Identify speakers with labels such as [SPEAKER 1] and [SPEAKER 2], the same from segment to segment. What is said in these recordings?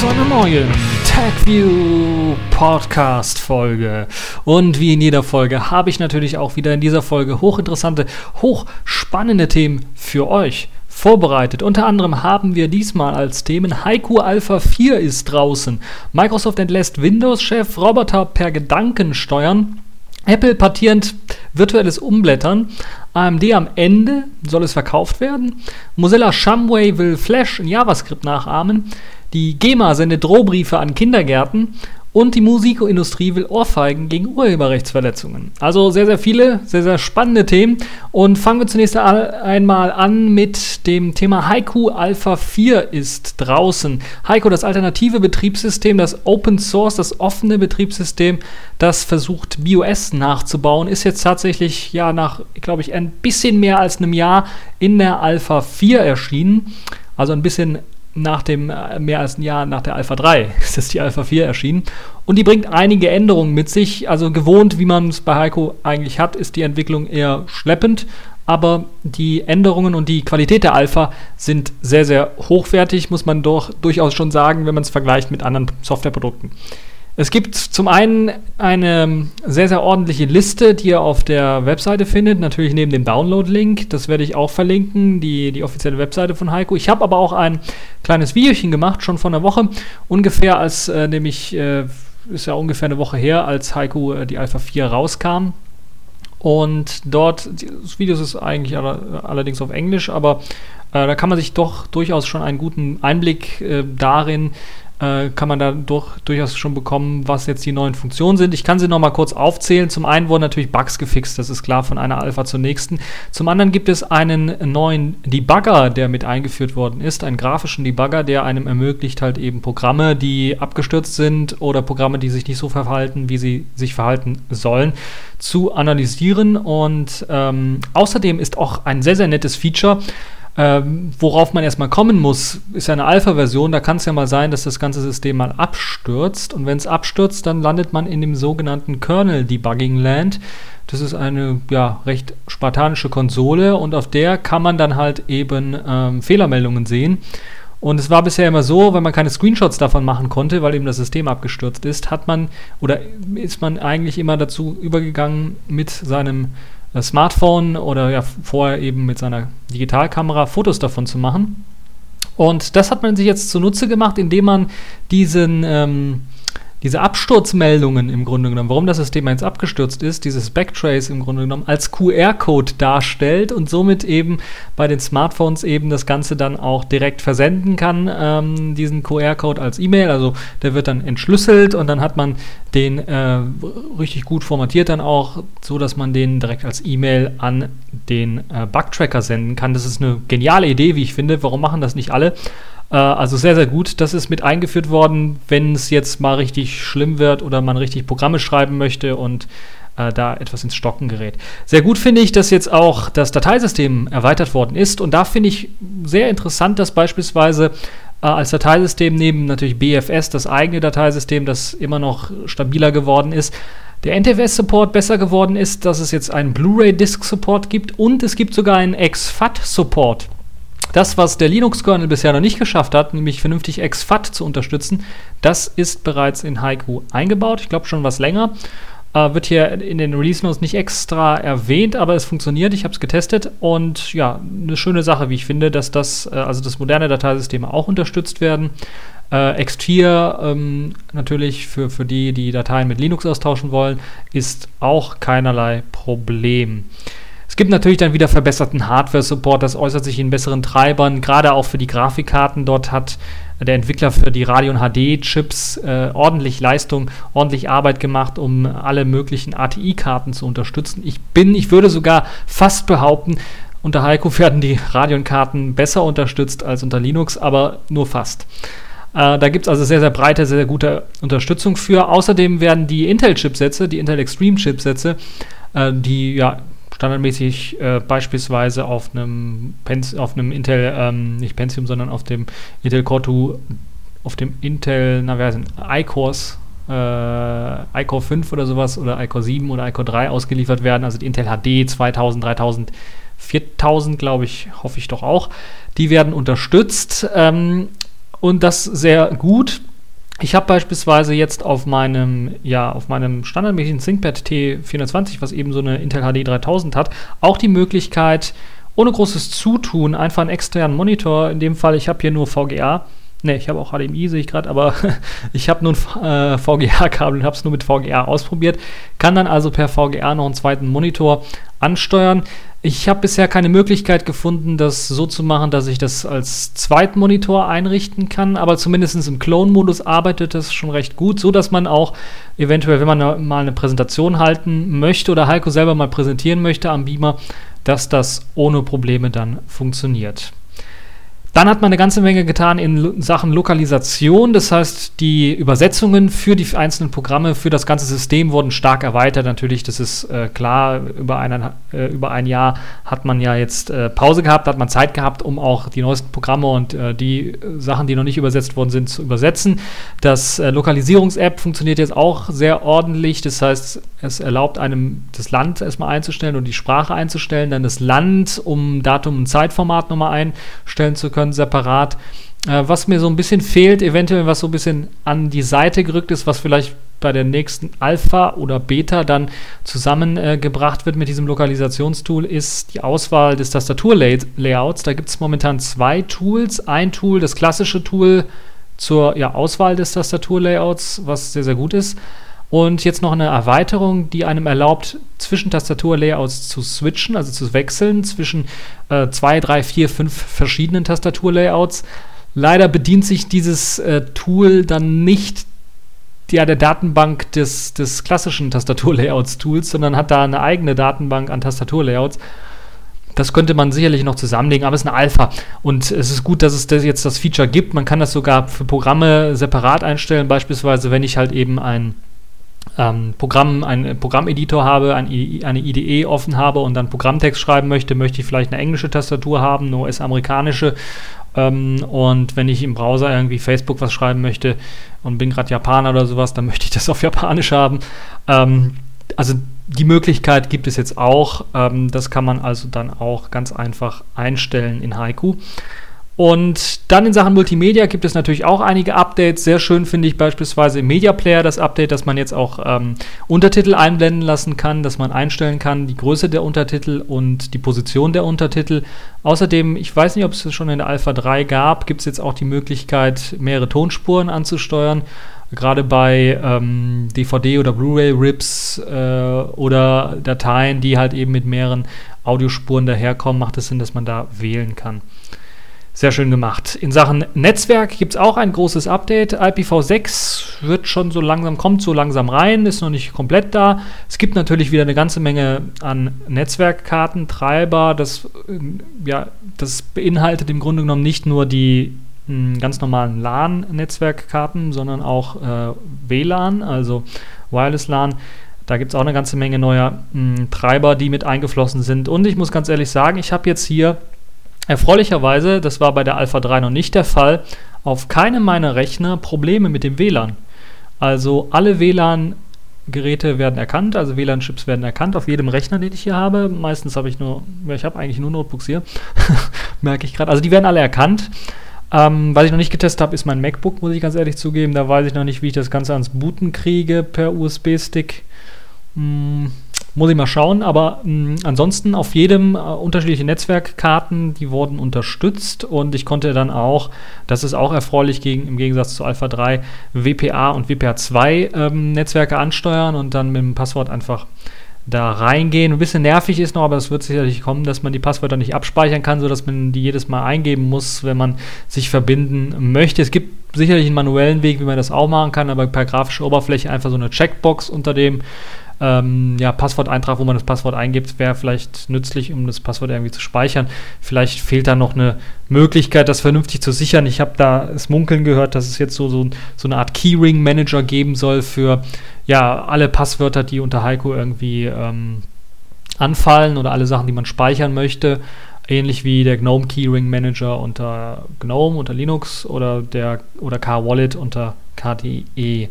[SPEAKER 1] zu einer neuen TagView Podcast Folge. Und wie in jeder Folge habe ich natürlich auch wieder in dieser Folge hochinteressante, hochspannende Themen für euch vorbereitet. Unter anderem haben wir diesmal als Themen Haiku Alpha 4 ist draußen. Microsoft entlässt Windows-Chef Roboter per Gedanken steuern. Apple partierend virtuelles Umblättern. AMD am Ende soll es verkauft werden. Mozilla Shumway will Flash in JavaScript nachahmen. Die GEMA sendet Drohbriefe an Kindergärten und die Musikindustrie will Ohrfeigen gegen Urheberrechtsverletzungen. Also sehr, sehr viele, sehr, sehr spannende Themen. Und fangen wir zunächst einmal an mit dem Thema Haiku Alpha 4 ist draußen. Haiku, das alternative Betriebssystem, das Open Source, das offene Betriebssystem, das versucht BIOS nachzubauen, ist jetzt tatsächlich ja nach, glaube ich, ein bisschen mehr als einem Jahr in der Alpha 4 erschienen. Also ein bisschen nach dem äh, mehr als ein Jahr nach der Alpha 3 ist jetzt die Alpha 4 erschienen. Und die bringt einige Änderungen mit sich. Also gewohnt, wie man es bei Heiko eigentlich hat, ist die Entwicklung eher schleppend. Aber die Änderungen und die Qualität der Alpha sind sehr, sehr hochwertig, muss man doch durchaus schon sagen, wenn man es vergleicht mit anderen Softwareprodukten. Es gibt zum einen eine sehr, sehr ordentliche Liste, die ihr auf der Webseite findet, natürlich neben dem Download-Link. Das werde ich auch verlinken, die, die offizielle Webseite von Heiko. Ich habe aber auch ein kleines Videochen gemacht, schon vor einer Woche, ungefähr als äh, nämlich, äh, ist ja ungefähr eine Woche her, als Heiko äh, die Alpha 4 rauskam. Und dort, das Video ist eigentlich allerdings auf Englisch, aber äh, da kann man sich doch durchaus schon einen guten Einblick äh, darin äh, kann man da durch, durchaus schon bekommen, was jetzt die neuen Funktionen sind. Ich kann sie nochmal kurz aufzählen. Zum einen wurden natürlich Bugs gefixt, das ist klar, von einer Alpha zur nächsten. Zum anderen gibt es einen neuen Debugger, der mit eingeführt worden ist, einen grafischen Debugger, der einem ermöglicht, halt eben Programme, die abgestürzt sind oder Programme, die sich nicht so verhalten, wie sie sich verhalten sollen, zu analysieren. Und ähm, außerdem ist auch ein sehr, sehr nettes Feature, ähm, worauf man erstmal kommen muss, ist ja eine Alpha-Version. Da kann es ja mal sein, dass das ganze System mal abstürzt. Und wenn es abstürzt, dann landet man in dem sogenannten Kernel Debugging Land. Das ist eine ja, recht spartanische Konsole und auf der kann man dann halt eben ähm, Fehlermeldungen sehen. Und es war bisher immer so, wenn man keine Screenshots davon machen konnte, weil eben das System abgestürzt ist, hat man oder ist man eigentlich immer dazu übergegangen, mit seinem Smartphone oder ja vorher eben mit seiner Digitalkamera Fotos davon zu machen. Und das hat man sich jetzt zunutze gemacht, indem man diesen ähm, diese Absturzmeldungen im Grunde genommen, warum das System jetzt abgestürzt ist, dieses Backtrace im Grunde genommen als QR-Code darstellt und somit eben bei den Smartphones eben das Ganze dann auch direkt versenden kann, ähm, diesen QR-Code als E-Mail. Also der wird dann entschlüsselt und dann hat man den äh, richtig gut formatiert dann auch, so dass man den direkt als E-Mail an den äh, Bugtracker senden kann. Das ist eine geniale Idee, wie ich finde. Warum machen das nicht alle? Äh, also sehr, sehr gut. Das ist mit eingeführt worden, wenn es jetzt mal richtig schlimm wird oder man richtig Programme schreiben möchte und äh, da etwas ins Stocken gerät. Sehr gut finde ich, dass jetzt auch das Dateisystem erweitert worden ist. Und da finde ich sehr interessant, dass beispielsweise äh, als Dateisystem neben natürlich BFS, das eigene Dateisystem, das immer noch stabiler geworden ist, der NTFS-Support besser geworden ist, dass es jetzt einen Blu-ray-Disc-Support gibt und es gibt sogar einen XFAT-Support. Das, was der Linux-Kernel bisher noch nicht geschafft hat, nämlich vernünftig exFAT zu unterstützen, das ist bereits in Haiku eingebaut. Ich glaube schon was länger. Äh, wird hier in den Release Notes nicht extra erwähnt, aber es funktioniert. Ich habe es getestet und ja, eine schöne Sache, wie ich finde, dass das, äh, also das moderne Dateisystem auch unterstützt werden. Äh, X4 ähm, natürlich für, für die, die Dateien mit Linux austauschen wollen, ist auch keinerlei Problem. Es gibt natürlich dann wieder verbesserten Hardware-Support, das äußert sich in besseren Treibern, gerade auch für die Grafikkarten. Dort hat der Entwickler für die Radeon HD-Chips äh, ordentlich Leistung, ordentlich Arbeit gemacht, um alle möglichen ATI-Karten zu unterstützen. Ich bin, ich würde sogar fast behaupten, unter Heiko werden die Radeon-Karten besser unterstützt als unter Linux, aber nur fast. Äh, da gibt es also sehr, sehr breite, sehr, sehr gute Unterstützung für. Außerdem werden die Intel-Chipsätze, die Intel Extreme-Chipsätze, äh, die ja standardmäßig äh, beispielsweise auf einem, auf einem Intel, ähm, nicht Pentium, sondern auf dem Intel Core 2, auf dem Intel, na wer sind, iCores, äh, iCore 5 oder sowas oder iCore 7 oder iCore 3 ausgeliefert werden, also die Intel HD 2000, 3000, 4000, glaube ich, hoffe ich doch auch. Die werden unterstützt. Ähm, und das sehr gut. Ich habe beispielsweise jetzt auf meinem, ja, auf meinem standardmäßigen ThinkPad T420, was eben so eine Intel HD 3000 hat, auch die Möglichkeit, ohne großes Zutun, einfach einen externen Monitor, in dem Fall, ich habe hier nur VGA, Ne, ich habe auch HDMI, sehe ich gerade, aber ich habe nur ein äh, VGA-Kabel und habe es nur mit VGA ausprobiert. Kann dann also per VGA noch einen zweiten Monitor ansteuern. Ich habe bisher keine Möglichkeit gefunden, das so zu machen, dass ich das als Zweitmonitor einrichten kann, aber zumindest im Clone-Modus arbeitet das schon recht gut, so dass man auch eventuell, wenn man mal eine Präsentation halten möchte oder Heiko selber mal präsentieren möchte am Beamer, dass das ohne Probleme dann funktioniert. Dann hat man eine ganze Menge getan in Sachen Lokalisation. Das heißt, die Übersetzungen für die einzelnen Programme, für das ganze System wurden stark erweitert. Natürlich, das ist äh, klar, über, einen, äh, über ein Jahr hat man ja jetzt äh, Pause gehabt, hat man Zeit gehabt, um auch die neuesten Programme und äh, die Sachen, die noch nicht übersetzt worden sind, zu übersetzen. Das äh, Lokalisierungs-App funktioniert jetzt auch sehr ordentlich. Das heißt, es erlaubt einem das Land erstmal einzustellen und die Sprache einzustellen, dann das Land, um Datum und Zeitformat nochmal einstellen zu können können, separat. Äh, was mir so ein bisschen fehlt, eventuell was so ein bisschen an die Seite gerückt ist, was vielleicht bei der nächsten Alpha oder Beta dann zusammengebracht äh, wird mit diesem Lokalisationstool, ist die Auswahl des Tastaturlayouts. Da gibt es momentan zwei Tools. Ein Tool, das klassische Tool zur ja, Auswahl des Tastaturlayouts, was sehr, sehr gut ist. Und jetzt noch eine Erweiterung, die einem erlaubt, zwischen Tastaturlayouts zu switchen, also zu wechseln zwischen äh, zwei, drei, vier, fünf verschiedenen Tastaturlayouts. Leider bedient sich dieses äh, Tool dann nicht ja, der Datenbank des, des klassischen Tastaturlayouts-Tools, sondern hat da eine eigene Datenbank an Tastaturlayouts. Das könnte man sicherlich noch zusammenlegen, aber es ist eine Alpha. Und es ist gut, dass es das jetzt das Feature gibt. Man kann das sogar für Programme separat einstellen. Beispielsweise, wenn ich halt eben ein ähm, Programm, einen Programmeditor habe, ein, eine IDE offen habe und dann Programmtext schreiben möchte, möchte ich vielleicht eine englische Tastatur haben, eine US-amerikanische. Ähm, und wenn ich im Browser irgendwie Facebook was schreiben möchte und bin gerade Japaner oder sowas, dann möchte ich das auf Japanisch haben. Ähm, also die Möglichkeit gibt es jetzt auch. Ähm, das kann man also dann auch ganz einfach einstellen in Haiku. Und dann in Sachen Multimedia gibt es natürlich auch einige Updates. Sehr schön finde ich beispielsweise im Media Player das Update, dass man jetzt auch ähm, Untertitel einblenden lassen kann, dass man einstellen kann, die Größe der Untertitel und die Position der Untertitel. Außerdem, ich weiß nicht, ob es schon in der Alpha 3 gab, gibt es jetzt auch die Möglichkeit, mehrere Tonspuren anzusteuern. Gerade bei ähm, DVD- oder Blu-ray-Rips äh, oder Dateien, die halt eben mit mehreren Audiospuren daherkommen, macht es Sinn, dass man da wählen kann. Sehr schön gemacht. In Sachen Netzwerk gibt es auch ein großes Update. IPv6 wird schon so langsam, kommt so langsam rein, ist noch nicht komplett da. Es gibt natürlich wieder eine ganze Menge an Netzwerkkarten, Treiber. Das, äh, ja, das beinhaltet im Grunde genommen nicht nur die mh, hm, ganz normalen LAN-Netzwerkkarten, sondern auch äh, WLAN, also Wireless LAN. Da gibt es auch eine ganze Menge neuer mh, hm, Treiber, die mit eingeflossen sind. Und ich muss ganz ehrlich sagen, ich habe jetzt hier Erfreulicherweise, das war bei der Alpha 3 noch nicht der Fall, auf keinem meiner Rechner Probleme mit dem WLAN. Also alle WLAN-Geräte werden erkannt, also WLAN-Chips werden erkannt auf jedem Rechner, den ich hier habe. Meistens habe ich nur, ich habe eigentlich nur Notebooks hier, merke ich gerade. Also die werden alle erkannt. Ähm, was ich noch nicht getestet habe, ist mein MacBook, muss ich ganz ehrlich zugeben. Da weiß ich noch nicht, wie ich das Ganze ans Booten kriege per USB-Stick. Hm, muss ich mal schauen, aber mh, mm, ansonsten auf jedem äh, unterschiedliche Netzwerkkarten, die wurden unterstützt und ich konnte dann auch, das ist auch erfreulich gegen, im Gegensatz zu Alpha 3, WPA und WPA2 ähm, Netzwerke ansteuern und dann mit dem Passwort einfach da reingehen. Ein bisschen nervig ist noch, aber es wird sicherlich kommen, dass man die Passwörter nicht abspeichern kann, sodass man die jedes Mal eingeben muss, wenn man sich verbinden möchte. Es gibt sicherlich einen manuellen Weg, wie man das auch machen kann, aber per grafische Oberfläche einfach so eine Checkbox unter dem ähm, ja, Passworteintrag, wo man das Passwort eingibt, wäre vielleicht nützlich, um das Passwort irgendwie zu speichern. Vielleicht fehlt da noch eine Möglichkeit, das vernünftig zu sichern. Ich habe da das Munkeln gehört, dass es jetzt so, so, so eine Art Keyring-Manager geben soll für ja, alle Passwörter, die unter Heiko irgendwie ähm, anfallen oder alle Sachen, die man speichern möchte. Ähnlich wie der GNOME Keyring Manager unter GNOME, unter Linux oder der oder K-Wallet unter KDE.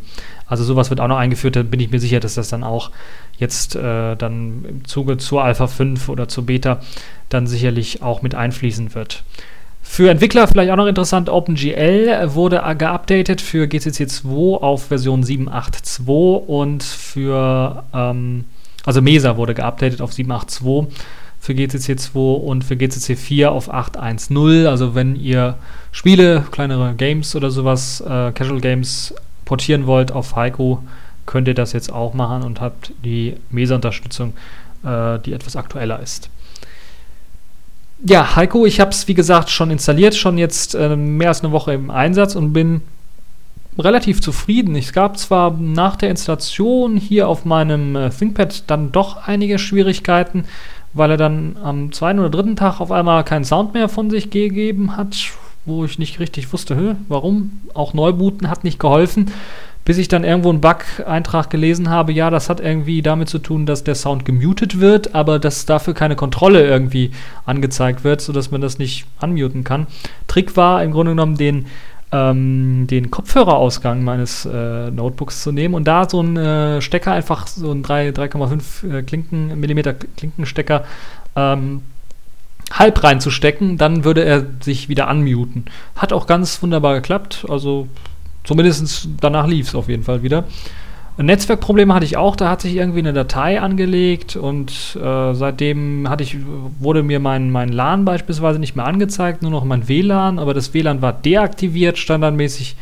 [SPEAKER 1] Also sowas wird auch noch eingeführt, da bin ich mir sicher, dass das dann auch jetzt äh, dann im Zuge zur Alpha 5 oder zur Beta dann sicherlich auch mit einfließen wird. Für Entwickler vielleicht auch noch interessant, OpenGL wurde geupdatet für GCC 2 auf Version 7.8.2 und für, ähm, also Mesa wurde geupdatet auf 7.8.2 für GCC 2 und für GCC 4 auf 8.1.0. Also wenn ihr Spiele, kleinere Games oder sowas, äh, Casual Games portieren wollt auf Heiko, könnt ihr das jetzt auch machen und habt die Mesa-Unterstützung, äh, die etwas aktueller ist. Ja, Heiko, ich habe es wie gesagt schon installiert, schon jetzt äh, mehr als eine Woche im Einsatz und bin relativ zufrieden. Es gab zwar nach der Installation hier auf meinem äh, ThinkPad dann doch einige Schwierigkeiten, weil er dann am zweiten oder dritten Tag auf einmal keinen Sound mehr von sich gegeben hat, wo ich nicht richtig wusste, warum. Auch Neubooten hat nicht geholfen, bis ich dann irgendwo einen Bug-Eintrag gelesen habe, ja, das hat irgendwie damit zu tun, dass der Sound gemutet wird, aber dass dafür keine Kontrolle irgendwie angezeigt wird, sodass man das nicht unmuten kann. Trick war im Grunde genommen den ähm, den Kopfhörerausgang meines äh, Notebooks zu nehmen und da so einen äh, Stecker, einfach so ein 3,5 äh, Klinken, Millimeter Klinkenstecker, ähm, halb reinzustecken, dann würde er sich wieder unmuten. Hat auch ganz wunderbar geklappt, also zumindest danach lief es auf jeden Fall wieder. Netzwerkprobleme hatte ich auch, da hat sich irgendwie eine Datei angelegt und äh, seitdem hatte ich, wurde mir mein, mein LAN beispielsweise nicht mehr angezeigt, nur noch mein WLAN, aber das WLAN war deaktiviert standardmäßig.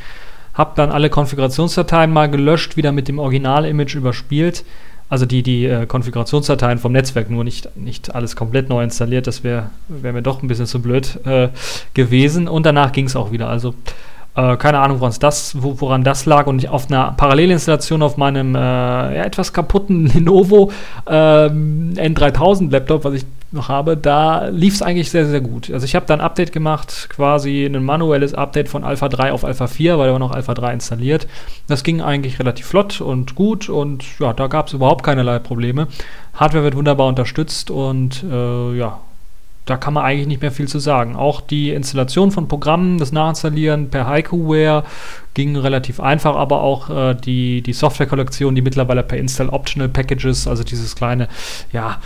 [SPEAKER 1] Hab dann alle Konfigurationsdateien mal gelöscht, wieder mit dem Original-Image überspielt. Also die, die äh, Konfigurationsdateien vom Netzwerk, nur nicht, nicht alles komplett neu installiert, das wäre wär mir doch ein bisschen zu blöd äh, gewesen. Und danach ging es auch wieder. Also äh, keine Ahnung, woran das, woran das lag. Und auf einer Parallelinstallation auf meinem äh, ja, etwas kaputten Lenovo ähm, N3000 Laptop, was ich noch habe, da lief es eigentlich sehr, sehr gut. Also ich habe da ein Update gemacht, quasi ein manuelles Update von Alpha 3 auf Alpha 4, weil da war noch Alpha 3 installiert. Das ging eigentlich relativ flott und gut und ja, da gab es überhaupt keinerlei Probleme. Hardware wird wunderbar unterstützt und äh, ja, da kann man eigentlich nicht mehr viel zu sagen. Auch die Installation von Programmen, das Nachinstallieren per Haiku-Ware ging relativ einfach, aber auch äh, die, die Software-Kollektion, die mittlerweile per Install Optional Packages, also dieses kleine, ja,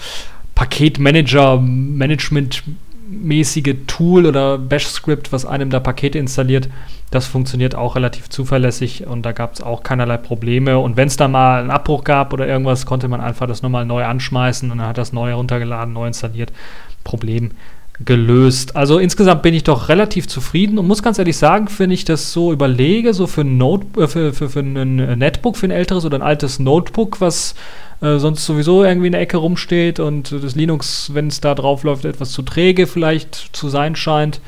[SPEAKER 1] Paketmanager, Management mäßige Tool oder Bash-Script, was einem da Pakete installiert, das funktioniert auch relativ zuverlässig und da gab es auch keinerlei Probleme. Und wenn es da mal einen Abbruch gab oder irgendwas, konnte man einfach das nochmal neu anschmeißen und dann hat das neu heruntergeladen, neu installiert. Problem gelöst. Also insgesamt bin ich doch relativ zufrieden und muss ganz ehrlich sagen, wenn ich das so überlege, so für ein, Note, äh, für, für, für ein Netbook, für ein älteres oder ein altes Notebook, was äh, sonst sowieso irgendwie in der Ecke rumsteht und das Linux, wenn es da drauf läuft, etwas zu träge vielleicht zu sein scheint,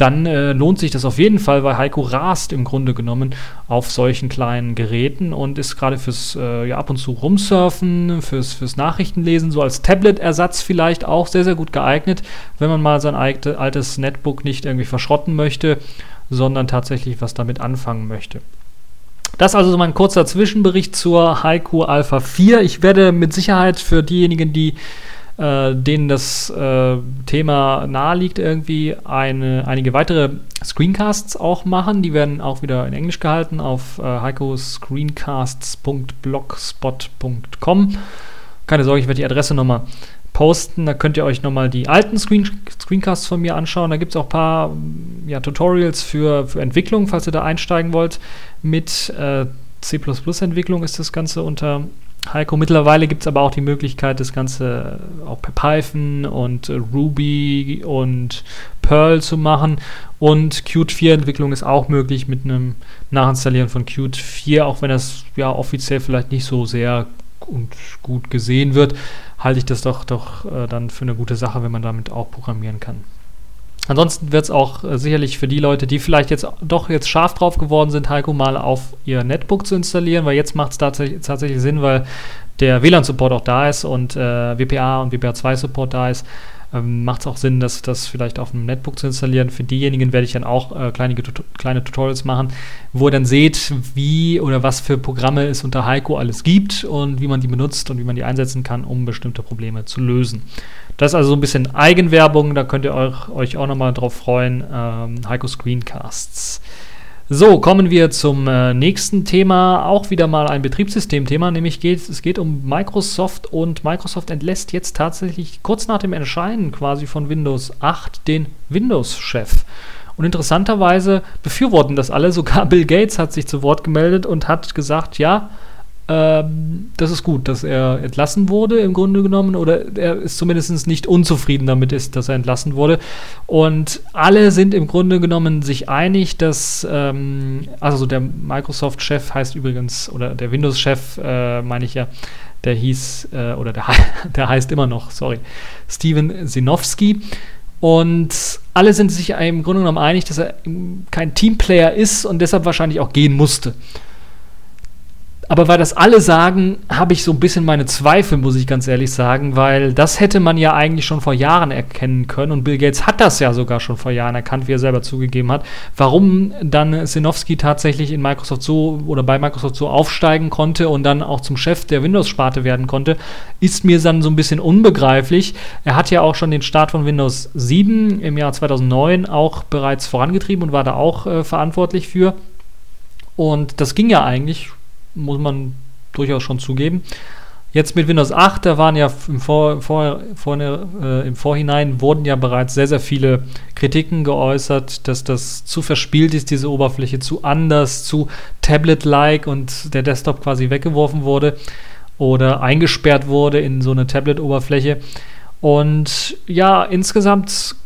[SPEAKER 1] dann äh, lohnt sich das auf jeden Fall, weil Heiko rast im Grunde genommen auf solchen kleinen Geräten und ist gerade fürs äh, ja, ab und zu rumsurfen, fürs, fürs Nachrichtenlesen, so als Tablet-Ersatz vielleicht auch sehr, sehr gut geeignet, wenn man mal sein altes Netbook nicht irgendwie verschrotten möchte, sondern tatsächlich was damit anfangen möchte. Das also so mein kurzer Zwischenbericht zur Heiko Alpha 4. Ich werde mit Sicherheit für diejenigen, die äh, denen das äh, Thema naheliegt, irgendwie eine, einige weitere Screencasts auch machen. Die werden auch wieder in Englisch gehalten auf äh, heikoscreencasts.blogspot.com. Keine Sorge, ich werde die Adresse nochmal posten. Da könnt ihr euch nochmal die alten Screen Screencasts von mir anschauen. Da gibt es auch ein paar ja, Tutorials für, für Entwicklung, falls ihr da einsteigen wollt. Mit äh, C++-Entwicklung ist das Ganze unter Heiko. Mittlerweile gibt es aber auch die Möglichkeit, das Ganze auch per Python und äh, Ruby und Perl zu machen. Und Qt 4-Entwicklung ist auch möglich mit einem Nachinstallieren von Qt 4, auch wenn das ja offiziell vielleicht nicht so sehr und gut gesehen wird, halte ich das doch, doch äh, dann für eine gute Sache, wenn man damit auch programmieren kann. Ansonsten wird es auch äh, sicherlich für die Leute, die vielleicht jetzt doch jetzt scharf drauf geworden sind, Heiko mal auf ihr Netbook zu installieren, weil jetzt macht es tatsächlich, tatsächlich Sinn, weil der WLAN-Support auch da ist und äh, WPA und WPA2-Support da ist. Ähm, macht es auch Sinn, das, das vielleicht auf einem Netbook zu installieren. Für diejenigen werde ich dann auch äh, kleine, kleine Tutorials machen, wo ihr dann seht, wie oder was für Programme es unter Heiko alles gibt und wie man die benutzt und wie man die einsetzen kann, um bestimmte Probleme zu lösen. Das ist also so ein bisschen Eigenwerbung, da könnt ihr euch, euch auch nochmal drauf freuen. Ähm, Heiko Screencasts. So, kommen wir zum äh, nächsten Thema. Auch wieder mal ein Betriebssystemthema, nämlich geht es geht um Microsoft und Microsoft entlässt jetzt tatsächlich kurz nach dem Erscheinen quasi von Windows 8 den Windows-Chef. Und interessanterweise befürworten das alle. Sogar Bill Gates hat sich zu Wort gemeldet und hat gesagt, ja, ähm, das ist gut, dass er entlassen wurde im Grunde genommen oder er ist zumindest nicht unzufrieden damit ist, dass er entlassen wurde. Und alle sind im Grunde genommen sich einig, dass, ähm, also der Microsoft-Chef heißt übrigens, oder der Windows-Chef, äh, meine ich ja, der hieß, äh, oder der, der heißt immer noch, sorry, Steven Sinowski. Und alle sind sich im Grunde genommen einig, dass er kein Teamplayer ist und deshalb wahrscheinlich auch gehen musste. Aber weil das alle sagen, habe ich so ein bisschen meine Zweifel, muss ich ganz ehrlich sagen, weil das hätte man ja eigentlich schon vor Jahren erkennen können und Bill Gates hat das ja sogar schon vor Jahren erkannt, wie er selber zugegeben hat. Warum dann Sinowski tatsächlich in Microsoft so oder bei Microsoft so aufsteigen konnte und dann auch zum Chef der Windows-Sparte werden konnte, ist mir dann so ein bisschen unbegreiflich. Er hat ja auch schon den Start von Windows 7 im Jahr 2009 auch bereits vorangetrieben und war da auch äh, verantwortlich für. Und das ging ja eigentlich muss man durchaus schon zugeben. Jetzt mit Windows 8, da waren ja im, Vor, vor, vor äh, im Vorhinein wurden ja bereits sehr, sehr viele Kritiken geäußert, dass das zu verspielt ist, diese Oberfläche, zu anders, zu Tablet-like und der Desktop quasi weggeworfen wurde oder eingesperrt wurde in so eine Tablet-Oberfläche. Und ja, insgesamt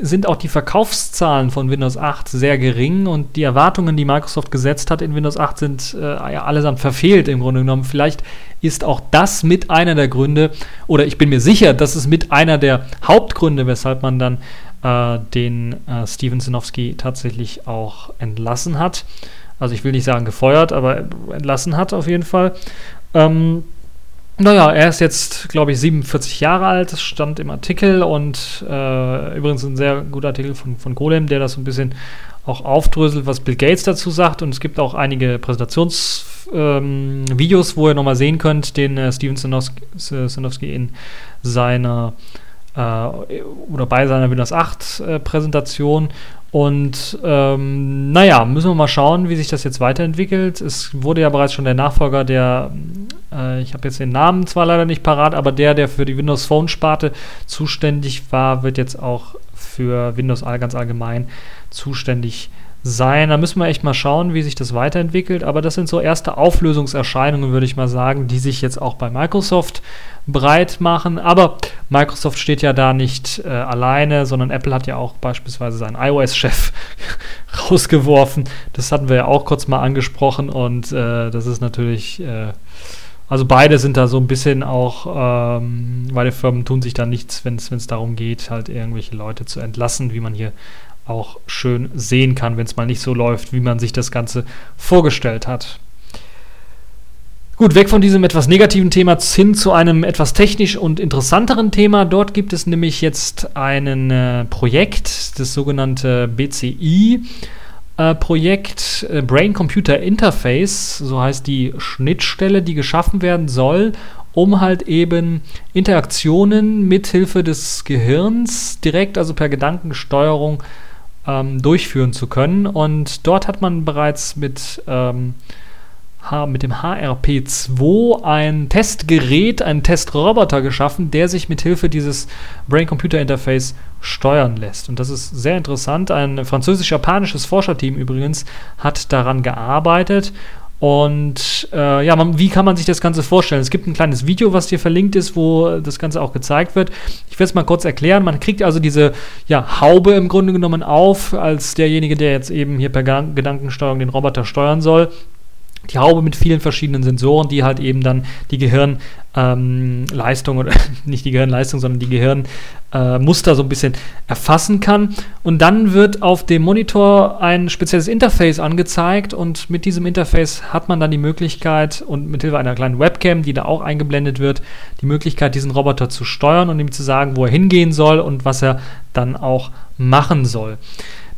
[SPEAKER 1] sind auch die Verkaufszahlen von Windows 8 sehr gering und die Erwartungen, die Microsoft gesetzt hat in Windows 8, sind äh, ja allesamt verfehlt im Grunde genommen. Vielleicht ist auch das mit einer der Gründe, oder ich bin mir sicher, das ist mit einer der Hauptgründe, weshalb man dann äh, den äh, Steven Sinowski tatsächlich auch entlassen hat. Also ich will nicht sagen gefeuert, aber entlassen hat auf jeden Fall. Ähm, naja, er ist jetzt, glaube ich, 47 Jahre alt, das stand im Artikel und äh, übrigens ein sehr guter Artikel von, von Golem, der das so ein bisschen auch aufdröselt, was Bill Gates dazu sagt. Und es gibt auch einige Präsentationsvideos, ähm, wo ihr nochmal sehen könnt, den äh, Steven Sinowski in seiner äh, oder bei seiner Windows 8 äh, Präsentation. Und ähm, naja, müssen wir mal schauen, wie sich das jetzt weiterentwickelt. Es wurde ja bereits schon der Nachfolger der, äh, ich habe jetzt den Namen zwar leider nicht parat, aber der, der für die Windows Phone Sparte zuständig war, wird jetzt auch für Windows all ganz allgemein zuständig sein. Da müssen wir echt mal schauen, wie sich das weiterentwickelt. Aber das sind so erste Auflösungserscheinungen, würde ich mal sagen, die sich jetzt auch bei Microsoft breit machen. Aber Microsoft steht ja da nicht äh, alleine, sondern Apple hat ja auch beispielsweise seinen iOS-Chef rausgeworfen. Das hatten wir ja auch kurz mal angesprochen und äh, das ist natürlich. Äh, also beide sind da so ein bisschen auch, ähm, beide Firmen tun sich da nichts, wenn es darum geht, halt irgendwelche Leute zu entlassen, wie man hier auch schön sehen kann, wenn es mal nicht so läuft, wie man sich das Ganze vorgestellt hat. Gut, weg von diesem etwas negativen Thema hin zu einem etwas technisch und interessanteren Thema. Dort gibt es nämlich jetzt ein äh, Projekt, das sogenannte BCI. Äh, Projekt äh, Brain Computer Interface, so heißt die Schnittstelle, die geschaffen werden soll, um halt eben Interaktionen mithilfe des Gehirns direkt, also per Gedankensteuerung, ähm, durchführen zu können. Und dort hat man bereits mit, ähm, mit dem HRP2 ein Testgerät, einen Testroboter geschaffen, der sich mit Hilfe dieses Brain-Computer-Interface steuern lässt. Und das ist sehr interessant. Ein französisch-japanisches Forscherteam übrigens hat daran gearbeitet und äh, ja, man, wie kann man sich das Ganze vorstellen? Es gibt ein kleines Video, was hier verlinkt ist, wo das Ganze auch gezeigt wird. Ich werde es mal kurz erklären. Man kriegt also diese ja, Haube im Grunde genommen auf, als derjenige, der jetzt eben hier per Gedankensteuerung den Roboter steuern soll die Haube mit vielen verschiedenen Sensoren, die halt eben dann die Gehirnleistung ähm, oder nicht die Gehirnleistung, sondern die Gehirnmuster äh, so ein bisschen erfassen kann. Und dann wird auf dem Monitor ein spezielles Interface angezeigt und mit diesem Interface hat man dann die Möglichkeit und mit Hilfe einer kleinen Webcam, die da auch eingeblendet wird, die Möglichkeit, diesen Roboter zu steuern und ihm zu sagen, wo er hingehen soll und was er dann auch machen soll.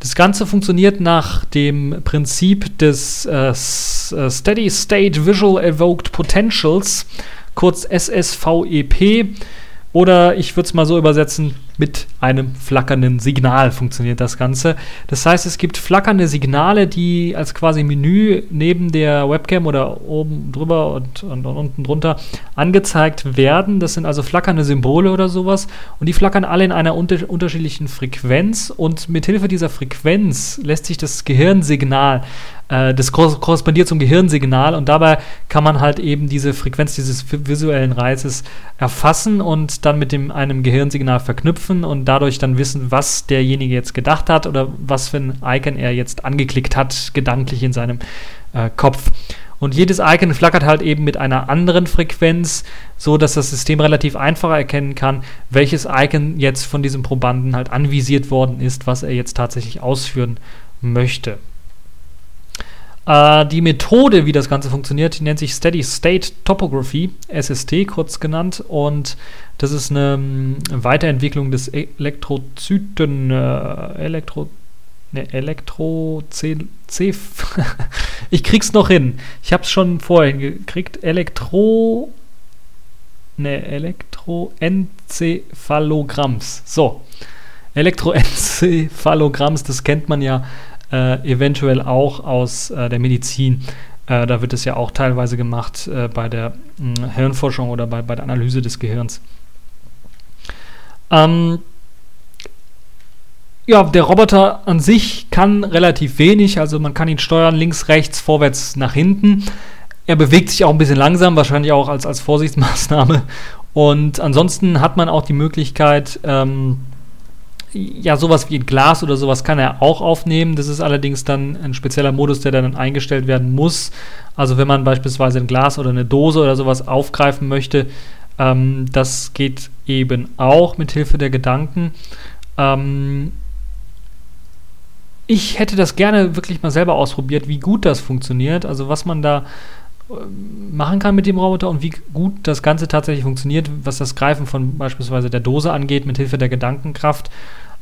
[SPEAKER 1] Das Ganze funktioniert nach dem Prinzip des äh, äh Steady State Visual Evoked Potentials, kurz SSVEP. Oder ich würde es mal so übersetzen, mit einem flackernden Signal funktioniert das Ganze. Das heißt, es gibt flackernde Signale, die als quasi Menü neben der Webcam oder oben drüber und, und, und unten drunter angezeigt werden. Das sind also flackernde Symbole oder sowas und die flackern alle in einer unter unterschiedlichen Frequenz und mithilfe dieser Frequenz lässt sich das Gehirnsignal äh, das korrespondiert zum Gehirnsignal und dabei kann man halt eben diese Frequenz dieses visuellen Reizes erfassen und dann mit dem, einem Gehirnsignal verknüpfen und dadurch dann wissen, was derjenige jetzt gedacht hat oder was für ein Icon er jetzt angeklickt hat, gedanklich in seinem äh, Kopf. Und jedes Icon flackert halt eben mit einer anderen Frequenz, so dass das System relativ einfach erkennen kann, welches Icon jetzt von diesem Probanden halt anvisiert worden ist, was er jetzt tatsächlich ausführen möchte. Äh, die Methode, wie das Ganze funktioniert, die nennt sich Steady State Topography, SST kurz genannt. Und das ist eine um, Weiterentwicklung des Elektrozyten, äh, Elektro, ne, Elektro C, ich krieg's noch hin. Ich hab's schon vorhin gekriegt. Elektro ne, Elektroenzephalogramms. So. Elektroenzephalogramms, das kennt man ja äh, eventuell auch aus äh, der Medizin. Äh, da wird es ja auch teilweise gemacht äh, bei der mh, hm, Hirnforschung oder bei, bei der Analyse des Gehirns. Ähm, ja, der Roboter an sich kann relativ wenig, also man kann ihn steuern links, rechts, vorwärts, nach hinten. Er bewegt sich auch ein bisschen langsam, wahrscheinlich auch als, als Vorsichtsmaßnahme. Und ansonsten hat man auch die Möglichkeit, ähm, ja, sowas wie ein Glas oder sowas kann er auch aufnehmen. Das ist allerdings dann ein spezieller Modus, der dann eingestellt werden muss. Also wenn man beispielsweise ein Glas oder eine Dose oder sowas aufgreifen möchte, ähm, das geht eben auch mit Hilfe der Gedanken. Ähm, ich hätte das gerne wirklich mal selber ausprobiert, wie gut das funktioniert. Also was man da äh, machen kann mit dem Roboter und wie gut das Ganze tatsächlich funktioniert, was das Greifen von beispielsweise der Dose angeht, mit Hilfe der Gedankenkraft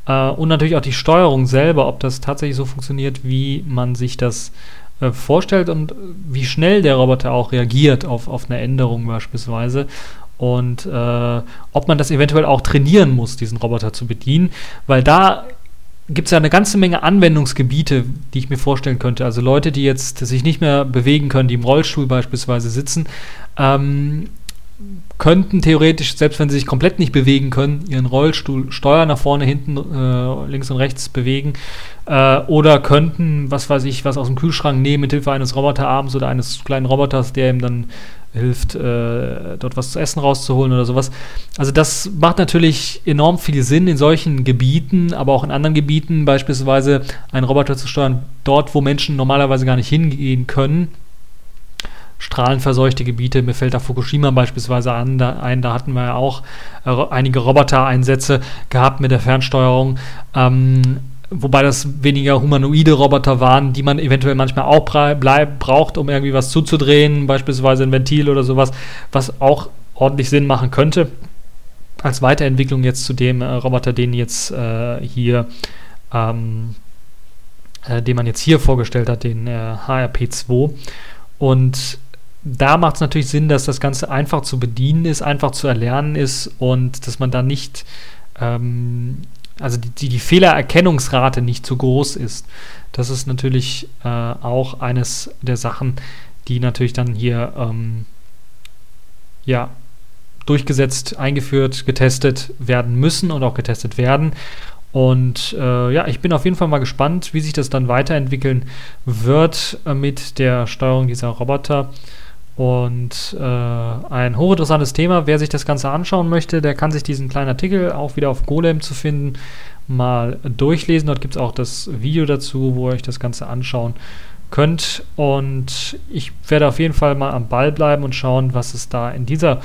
[SPEAKER 1] äh, und natürlich auch die Steuerung selber, ob das tatsächlich so funktioniert, wie man sich das äh, vorstellt und wie schnell der Roboter auch reagiert auf, auf eine Änderung beispielsweise und äh, ob man das eventuell auch trainieren muss, diesen Roboter zu bedienen, weil da gibt es ja eine ganze Menge Anwendungsgebiete, die ich mir vorstellen könnte. Also Leute, die jetzt sich nicht mehr bewegen können, die im Rollstuhl beispielsweise sitzen, ähm, könnten theoretisch, selbst wenn sie sich komplett nicht bewegen können, ihren Rollstuhl Steuer nach vorne, hinten, äh, links und rechts bewegen. Äh, oder könnten, was weiß ich, was aus dem Kühlschrank nehmen mit Hilfe eines Roboterarms oder eines kleinen Roboters, der ihm dann hilft, äh, dort was zu essen rauszuholen oder sowas. Also das macht natürlich enorm viel Sinn in solchen Gebieten, aber auch in anderen Gebieten, beispielsweise einen Roboter zu steuern, dort, wo Menschen normalerweise gar nicht hingehen können strahlenverseuchte Gebiete. Mir fällt da Fukushima beispielsweise an, da, ein. Da hatten wir ja auch äh, einige Roboter-Einsätze gehabt mit der Fernsteuerung. Ähm, wobei das weniger humanoide Roboter waren, die man eventuell manchmal auch braucht, um irgendwie was zuzudrehen, beispielsweise ein Ventil oder sowas, was auch ordentlich Sinn machen könnte. Als Weiterentwicklung jetzt zu dem äh, Roboter, den jetzt äh, hier, ähm, äh, den man jetzt hier vorgestellt hat, den HRP2. Äh, Und da macht es natürlich Sinn, dass das Ganze einfach zu bedienen ist, einfach zu erlernen ist und dass man da nicht, ähm, also die, die Fehlererkennungsrate nicht zu groß ist. Das ist natürlich äh, auch eines der Sachen, die natürlich dann hier ähm, ja, durchgesetzt, eingeführt, getestet werden müssen und auch getestet werden. Und äh, ja, ich bin auf jeden Fall mal gespannt, wie sich das dann weiterentwickeln wird äh, mit der Steuerung dieser Roboter. Und äh, ein hochinteressantes Thema. Wer sich das Ganze anschauen möchte, der kann sich diesen kleinen Artikel auch wieder auf Golem zu finden mal durchlesen. Dort gibt es auch das Video dazu, wo ihr euch das Ganze anschauen könnt. Und ich werde auf jeden Fall mal am Ball bleiben und schauen, was es da in dieser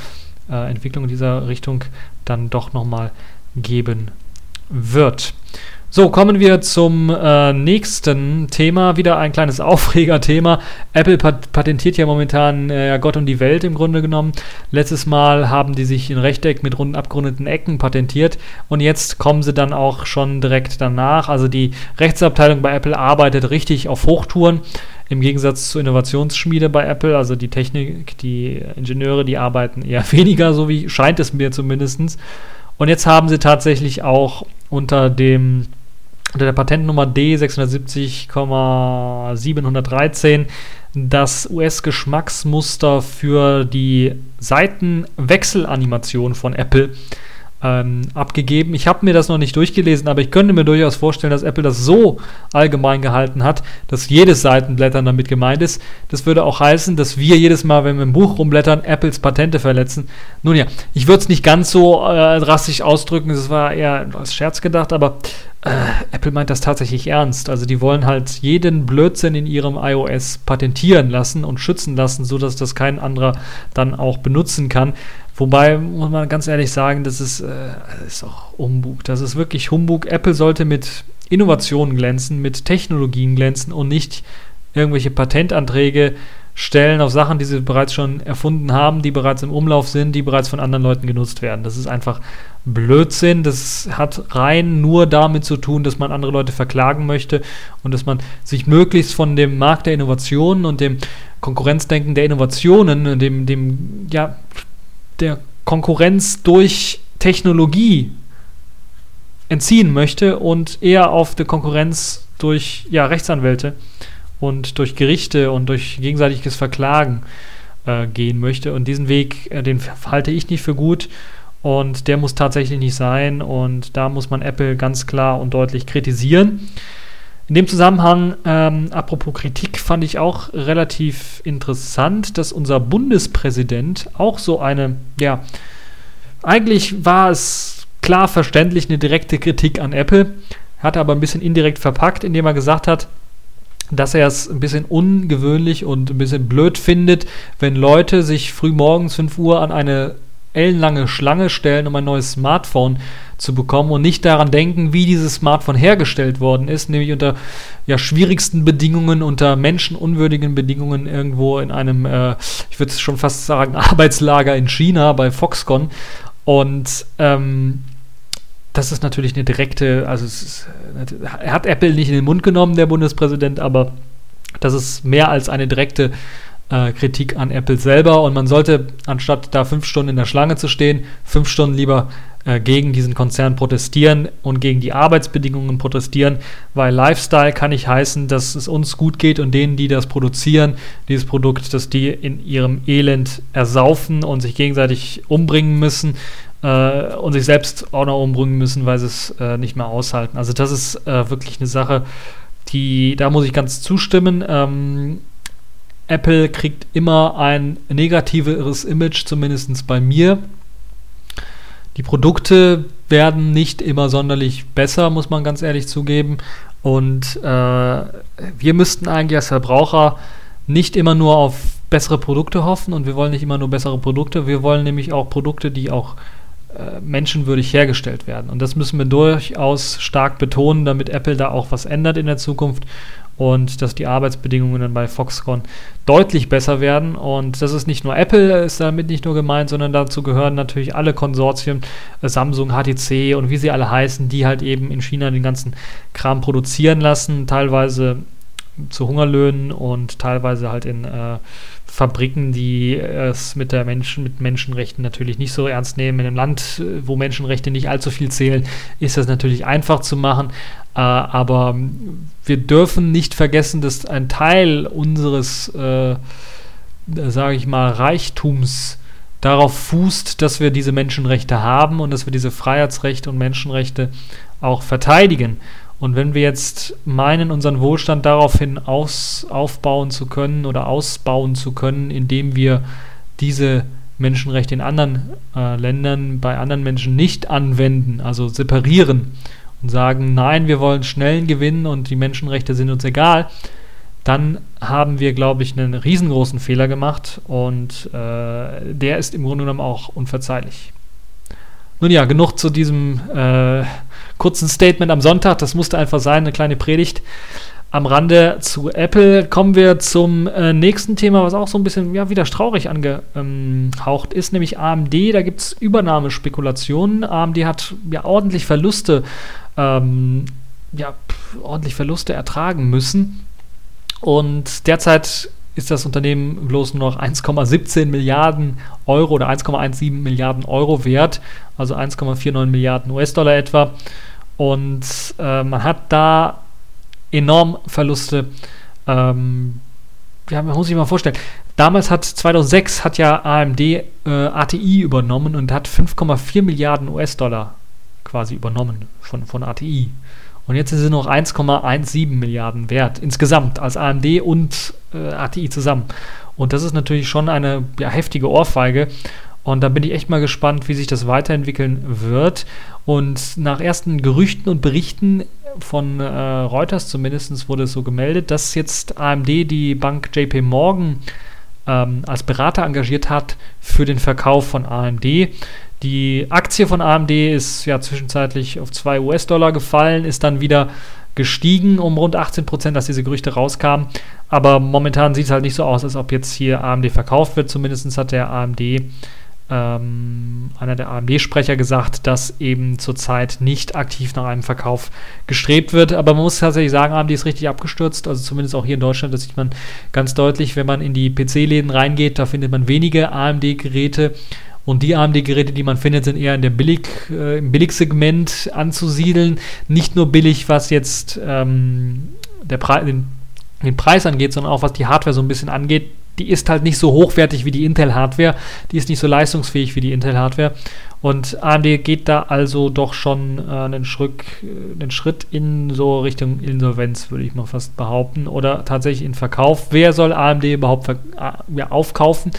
[SPEAKER 1] äh, Entwicklung, in dieser Richtung dann doch nochmal geben wird. So, kommen wir zum äh, nächsten Thema. Wieder ein kleines Aufregerthema. Apple pat patentiert ja momentan äh, Gott und die Welt im Grunde genommen. Letztes Mal haben die sich in Rechteck mit runden abgerundeten Ecken patentiert und jetzt kommen sie dann auch schon direkt danach. Also die Rechtsabteilung bei Apple arbeitet richtig auf Hochtouren. Im Gegensatz zur Innovationsschmiede bei Apple, also die Technik, die Ingenieure, die arbeiten eher weniger, so wie scheint es mir zumindest. Und jetzt haben sie tatsächlich auch unter dem unter der Patentnummer D670,713 das US-Geschmacksmuster für die Seitenwechselanimation von Apple ähm, abgegeben. Ich habe mir das noch nicht durchgelesen, aber ich könnte mir durchaus vorstellen, dass Apple das so allgemein gehalten hat, dass jedes Seitenblättern damit gemeint ist. Das würde auch heißen, dass wir jedes Mal, wenn wir im Buch rumblättern, Apples Patente verletzen. Nun ja, ich würde es nicht ganz so äh, drastisch ausdrücken, das war eher als Scherz gedacht, aber äh, Apple meint das tatsächlich ernst. Also die wollen halt jeden Blödsinn in ihrem iOS patentieren lassen und schützen lassen, sodass das kein anderer dann auch benutzen kann. Wobei, muss man ganz ehrlich sagen, das ist, äh, das ist auch Humbug. Das ist wirklich Humbug. Apple sollte mit Innovationen glänzen, mit Technologien glänzen und nicht irgendwelche Patentanträge stellen auf Sachen, die sie bereits schon erfunden haben, die bereits im Umlauf sind, die bereits von anderen Leuten genutzt werden. Das ist einfach Blödsinn. Das hat rein nur damit zu tun, dass man andere Leute verklagen möchte und dass man sich möglichst von dem Markt der Innovationen und dem Konkurrenzdenken der Innovationen, dem, dem ja, der Konkurrenz durch Technologie entziehen möchte und eher auf die Konkurrenz durch ja, Rechtsanwälte und durch Gerichte und durch gegenseitiges Verklagen äh, gehen möchte. Und diesen Weg, äh, den halte ich nicht für gut und der muss tatsächlich nicht sein und da muss man Apple ganz klar und deutlich kritisieren. In dem Zusammenhang, ähm, apropos Kritik, fand ich auch relativ interessant, dass unser Bundespräsident auch so eine, ja, eigentlich war es klar verständlich eine direkte Kritik an Apple, hat aber ein bisschen indirekt verpackt, indem er gesagt hat, dass er es ein bisschen ungewöhnlich und ein bisschen blöd findet, wenn Leute sich früh morgens 5 Uhr an eine ellenlange Schlange stellen, um ein neues Smartphone zu bekommen und nicht daran denken, wie dieses Smartphone hergestellt worden ist, nämlich unter ja, schwierigsten Bedingungen, unter menschenunwürdigen Bedingungen irgendwo in einem, äh, ich würde schon fast sagen, Arbeitslager in China bei Foxconn. Und ähm, das ist natürlich eine direkte, also ist, er hat Apple nicht in den Mund genommen, der Bundespräsident, aber das ist mehr als eine direkte äh, Kritik an Apple selber und man sollte, anstatt da fünf Stunden in der Schlange zu stehen, fünf Stunden lieber äh, gegen diesen Konzern protestieren und gegen die Arbeitsbedingungen protestieren, weil Lifestyle kann nicht heißen, dass es uns gut geht und denen, die das produzieren, dieses Produkt, dass die in ihrem Elend ersaufen und sich gegenseitig umbringen müssen äh, und sich selbst auch noch umbringen müssen, weil sie es äh, nicht mehr aushalten. Also das ist äh, wirklich eine Sache, die, da muss ich ganz zustimmen. Ähm, Apple kriegt immer ein negativeres Image, zumindest bei mir. Die Produkte werden nicht immer sonderlich besser, muss man ganz ehrlich zugeben. Und äh, wir müssten eigentlich als Verbraucher nicht immer nur auf bessere Produkte hoffen und wir wollen nicht immer nur bessere Produkte, wir wollen nämlich auch Produkte, die auch äh, menschenwürdig hergestellt werden. Und das müssen wir durchaus stark betonen, damit Apple da auch was ändert in der Zukunft und dass die Arbeitsbedingungen dann bei Foxconn deutlich besser werden. Und das ist nicht nur Apple, ist damit nicht nur gemeint, sondern dazu gehören natürlich alle Konsortien, äh, Samsung, HTC und wie sie alle heißen, die halt eben in China den ganzen Kram produzieren lassen, teilweise zu Hungerlöhnen und teilweise halt in äh, Fabriken, die es mit der Menschen, mit Menschenrechten natürlich nicht so ernst nehmen. In einem Land, äh, wo Menschenrechte nicht allzu viel zählen, ist das natürlich einfach zu machen. Äh, aber wir dürfen nicht vergessen, dass ein Teil unseres, äh, sage ich mal, Reichtums darauf fußt, dass wir diese Menschenrechte haben und dass wir diese Freiheitsrechte und Menschenrechte auch verteidigen. Und wenn wir jetzt meinen, unseren Wohlstand daraufhin aus, aufbauen zu können oder ausbauen zu können, indem wir diese Menschenrechte in anderen äh, Ländern bei anderen Menschen nicht anwenden, also separieren und sagen, nein, wir wollen schnellen Gewinn und die Menschenrechte sind uns egal, dann haben wir, glaube ich, einen riesengroßen Fehler gemacht und äh, der ist im Grunde genommen auch unverzeihlich. Nun ja, genug zu diesem äh, kurzen Statement am Sonntag. Das musste einfach sein, eine kleine Predigt am Rande zu Apple. Kommen wir zum äh, nächsten Thema, was auch so ein bisschen ja, wieder traurig angehaucht ist, nämlich AMD. Da gibt es Übernahmespekulationen. AMD hat ja ordentlich Verluste, ähm, ja, ordentlich Verluste ertragen müssen. Und derzeit ist das Unternehmen bloß noch 1,17 Milliarden Euro oder 1,17 Milliarden Euro wert, also 1,49 Milliarden US-Dollar etwa. Und äh, man hat da enorm Verluste. Ähm, ja, man muss sich mal vorstellen. Damals hat 2006 hat ja AMD äh, ATI übernommen und hat 5,4 Milliarden US-Dollar quasi übernommen von, von ATI. Und jetzt sind sie noch 1,17 Milliarden wert insgesamt als AMD und äh, ATI zusammen. Und das ist natürlich schon eine ja, heftige Ohrfeige. Und da bin ich echt mal gespannt, wie sich das weiterentwickeln wird. Und nach ersten Gerüchten und Berichten von äh, Reuters zumindest wurde es so gemeldet, dass jetzt AMD die Bank JP Morgan ähm, als Berater engagiert hat für den Verkauf von AMD. Die Aktie von AMD ist ja zwischenzeitlich auf 2 US-Dollar gefallen, ist dann wieder gestiegen um rund 18 Prozent, dass diese Gerüchte rauskamen. Aber momentan sieht es halt nicht so aus, als ob jetzt hier AMD verkauft wird. Zumindest hat der AMD ähm, einer der AMD-Sprecher gesagt, dass eben zurzeit nicht aktiv nach einem Verkauf gestrebt wird. Aber man muss tatsächlich sagen, AMD ist richtig abgestürzt. Also zumindest auch hier in Deutschland, das sieht man ganz deutlich, wenn man in die PC-Läden reingeht, da findet man wenige AMD-Geräte. Und die AMD-Geräte, die man findet, sind eher in der Billig, äh, im Billigsegment anzusiedeln. Nicht nur billig, was jetzt ähm, der Pre den, den Preis angeht, sondern auch was die Hardware so ein bisschen angeht die ist halt nicht so hochwertig wie die Intel-Hardware, die ist nicht so leistungsfähig wie die Intel-Hardware. Und AMD geht da also doch schon äh, einen, Schritt, äh, einen Schritt in so Richtung Insolvenz, würde ich mal fast behaupten, oder tatsächlich in Verkauf. Wer soll AMD überhaupt äh, ja, aufkaufen?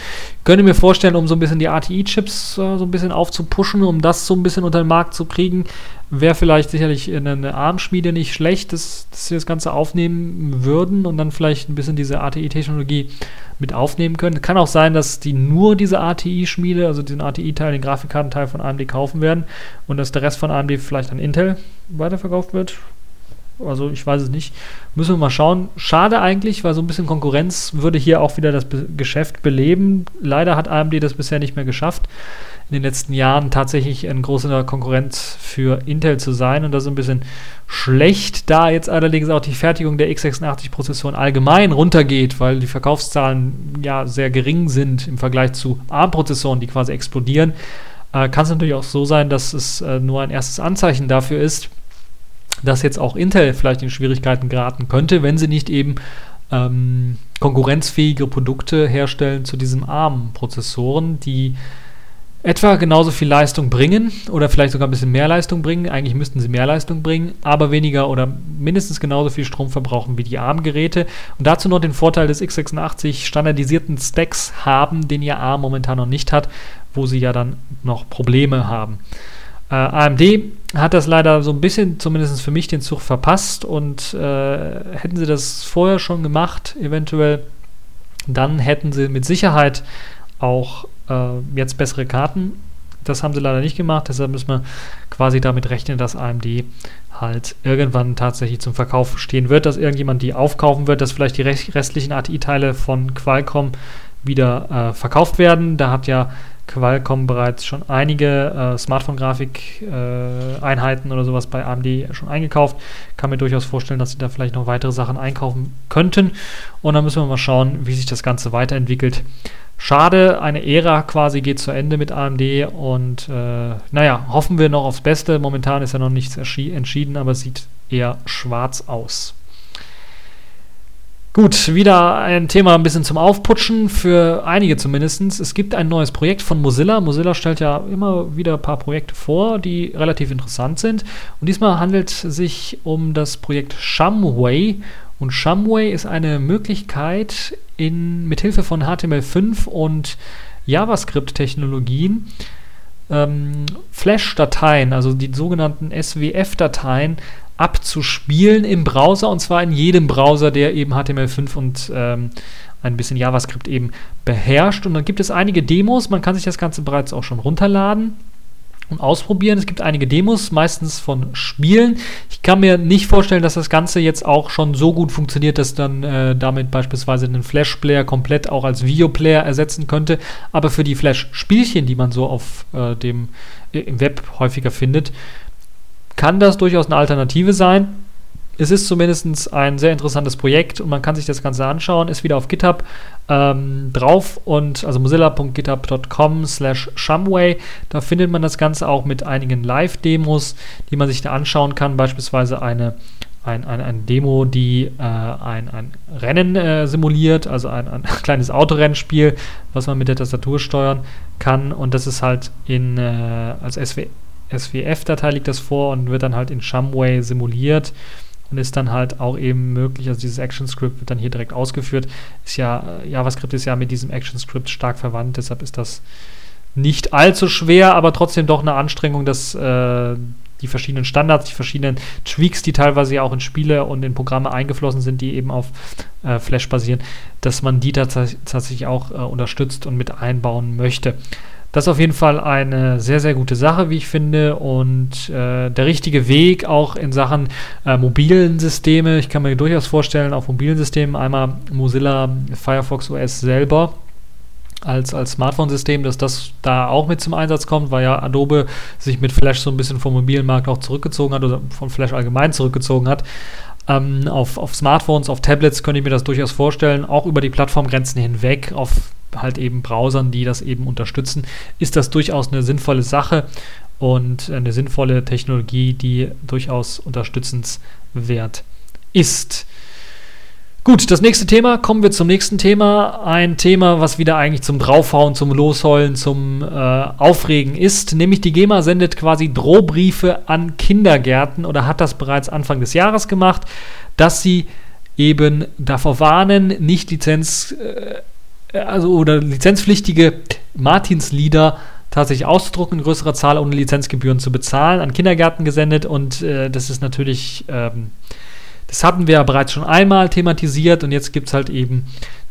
[SPEAKER 1] Könnte mir vorstellen, um so ein bisschen die ATI-Chips äh, so ein bisschen aufzupuschen, um das so ein bisschen unter den Markt zu kriegen, wäre vielleicht sicherlich eine ARM-Schmiede nicht schlecht, dass, dass sie das Ganze aufnehmen würden und dann vielleicht ein bisschen diese ATI-Technologie mit aufnehmen können. Kann auch sein, dass die nur diese ATI-Schmiede, also diesen ATI-Teil, den Grafikkartenteil von AMD kaufen werden und dass der Rest von AMD vielleicht an Intel weiterverkauft wird. Also ich weiß es nicht. Müssen wir mal schauen. Schade eigentlich, weil so ein bisschen Konkurrenz würde hier auch wieder das Be Geschäft beleben. Leider hat AMD das bisher nicht mehr geschafft in den letzten Jahren tatsächlich ein großer Konkurrenz für Intel zu sein und das ist ein bisschen schlecht, da jetzt allerdings auch die Fertigung der x86-Prozessoren allgemein runtergeht, weil die Verkaufszahlen ja sehr gering sind im Vergleich zu ARM-Prozessoren, die quasi explodieren, äh, kann es natürlich auch so sein, dass es äh, nur ein erstes Anzeichen dafür ist, dass jetzt auch Intel vielleicht in Schwierigkeiten geraten könnte, wenn sie nicht eben ähm, konkurrenzfähige Produkte herstellen zu diesen ARM-Prozessoren, die etwa genauso viel Leistung bringen oder vielleicht sogar ein bisschen mehr Leistung bringen. Eigentlich müssten sie mehr Leistung bringen, aber weniger oder mindestens genauso viel Strom verbrauchen wie die ARM-Geräte. Und dazu noch den Vorteil des x86 standardisierten Stacks haben, den ihr ARM momentan noch nicht hat, wo sie ja dann noch Probleme haben. Äh, AMD hat das leider so ein bisschen, zumindest für mich, den Zug verpasst und äh, hätten sie das vorher schon gemacht, eventuell, dann hätten sie mit Sicherheit auch äh, jetzt bessere Karten. Das haben sie leider nicht gemacht, deshalb müssen wir quasi damit rechnen, dass AMD halt irgendwann tatsächlich zum Verkauf stehen wird, dass irgendjemand die aufkaufen wird, dass vielleicht die restlichen ATI-Teile von Qualcomm wieder äh, verkauft werden. Da hat ja Qualcomm bereits schon einige äh, Smartphone-Grafik-Einheiten äh, oder sowas bei AMD schon eingekauft. Kann mir durchaus vorstellen, dass sie da vielleicht noch weitere Sachen einkaufen könnten. Und dann müssen wir mal schauen, wie sich das Ganze weiterentwickelt. Schade, eine Ära quasi geht zu Ende mit AMD und äh, naja, hoffen wir noch aufs Beste. Momentan ist ja noch nichts entschieden, aber sieht eher schwarz aus. Gut, wieder ein Thema ein bisschen zum Aufputschen, für einige zumindest. Es gibt ein neues Projekt von Mozilla. Mozilla stellt ja immer wieder ein paar Projekte vor, die relativ interessant sind. Und diesmal handelt es sich um das Projekt Shumway. Und Shumway ist eine Möglichkeit, in, mit Hilfe von HTML5 und JavaScript-Technologien ähm, Flash-Dateien, also die sogenannten SWF-Dateien, abzuspielen im Browser und zwar in jedem Browser, der eben HTML5 und ähm, ein bisschen JavaScript eben beherrscht. Und dann gibt es einige Demos, man kann sich das Ganze bereits auch schon runterladen und ausprobieren. Es gibt einige Demos, meistens von Spielen. Ich kann mir nicht vorstellen, dass das Ganze jetzt auch schon so gut funktioniert, dass dann äh, damit beispielsweise einen Flash-Player komplett auch als Videoplayer ersetzen könnte. Aber für die Flash-Spielchen, die man so auf äh, dem äh, im Web häufiger findet, kann das durchaus eine Alternative sein. Es ist zumindest ein sehr interessantes Projekt und man kann sich das Ganze anschauen. Ist wieder auf GitHub ähm, drauf und also mozilla.github.com slash shumway. Da findet man das Ganze auch mit einigen Live-Demos, die man sich da anschauen kann. Beispielsweise eine ein, ein, ein Demo, die äh, ein, ein Rennen äh, simuliert, also ein, ein kleines Autorennspiel, was man mit der Tastatur steuern kann. Und das ist halt in äh, als SW, SWF-Datei liegt das vor und wird dann halt in Shumway simuliert und ist dann halt auch eben möglich, also dieses ActionScript wird dann hier direkt ausgeführt. Ist ja, äh, JavaScript ist ja mit diesem ActionScript stark verwandt, deshalb ist das nicht allzu schwer, aber trotzdem doch eine Anstrengung, dass äh, die verschiedenen Standards, die verschiedenen Tweaks, die teilweise ja auch in Spiele und in Programme eingeflossen sind, die eben auf äh, Flash basieren, dass man die tatsächlich auch äh, unterstützt und mit einbauen möchte. Das ist auf jeden Fall eine sehr, sehr gute Sache, wie ich finde. Und äh, der richtige Weg auch in Sachen äh, mobilen Systeme. Ich kann mir durchaus vorstellen, auf mobilen Systemen einmal Mozilla Firefox OS selber als, als Smartphone-System, dass das da auch mit zum Einsatz kommt, weil ja Adobe sich mit Flash so ein bisschen vom mobilen Markt auch zurückgezogen hat oder von Flash allgemein zurückgezogen hat. Ähm, auf, auf Smartphones, auf Tablets könnte ich mir das durchaus vorstellen, auch über die Plattformgrenzen hinweg, auf halt eben Browsern, die das eben unterstützen, ist das durchaus eine sinnvolle Sache und eine sinnvolle Technologie, die durchaus unterstützenswert ist. Gut, das nächste Thema, kommen wir zum nächsten Thema. Ein Thema, was wieder eigentlich zum Draufhauen, zum Losheulen, zum äh, Aufregen ist. Nämlich die GEMA sendet quasi Drohbriefe an Kindergärten oder hat das bereits Anfang des Jahres gemacht, dass sie eben davor warnen, nicht Lizenz, äh, also oder lizenzpflichtige Martinslieder tatsächlich auszudrucken in größerer Zahl ohne Lizenzgebühren zu bezahlen, an Kindergärten gesendet. Und äh, das ist natürlich ähm, das hatten wir ja bereits schon einmal thematisiert. Und jetzt gibt es halt eben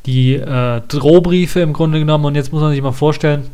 [SPEAKER 1] die äh, Drohbriefe im Grunde genommen. Und jetzt muss man sich mal vorstellen,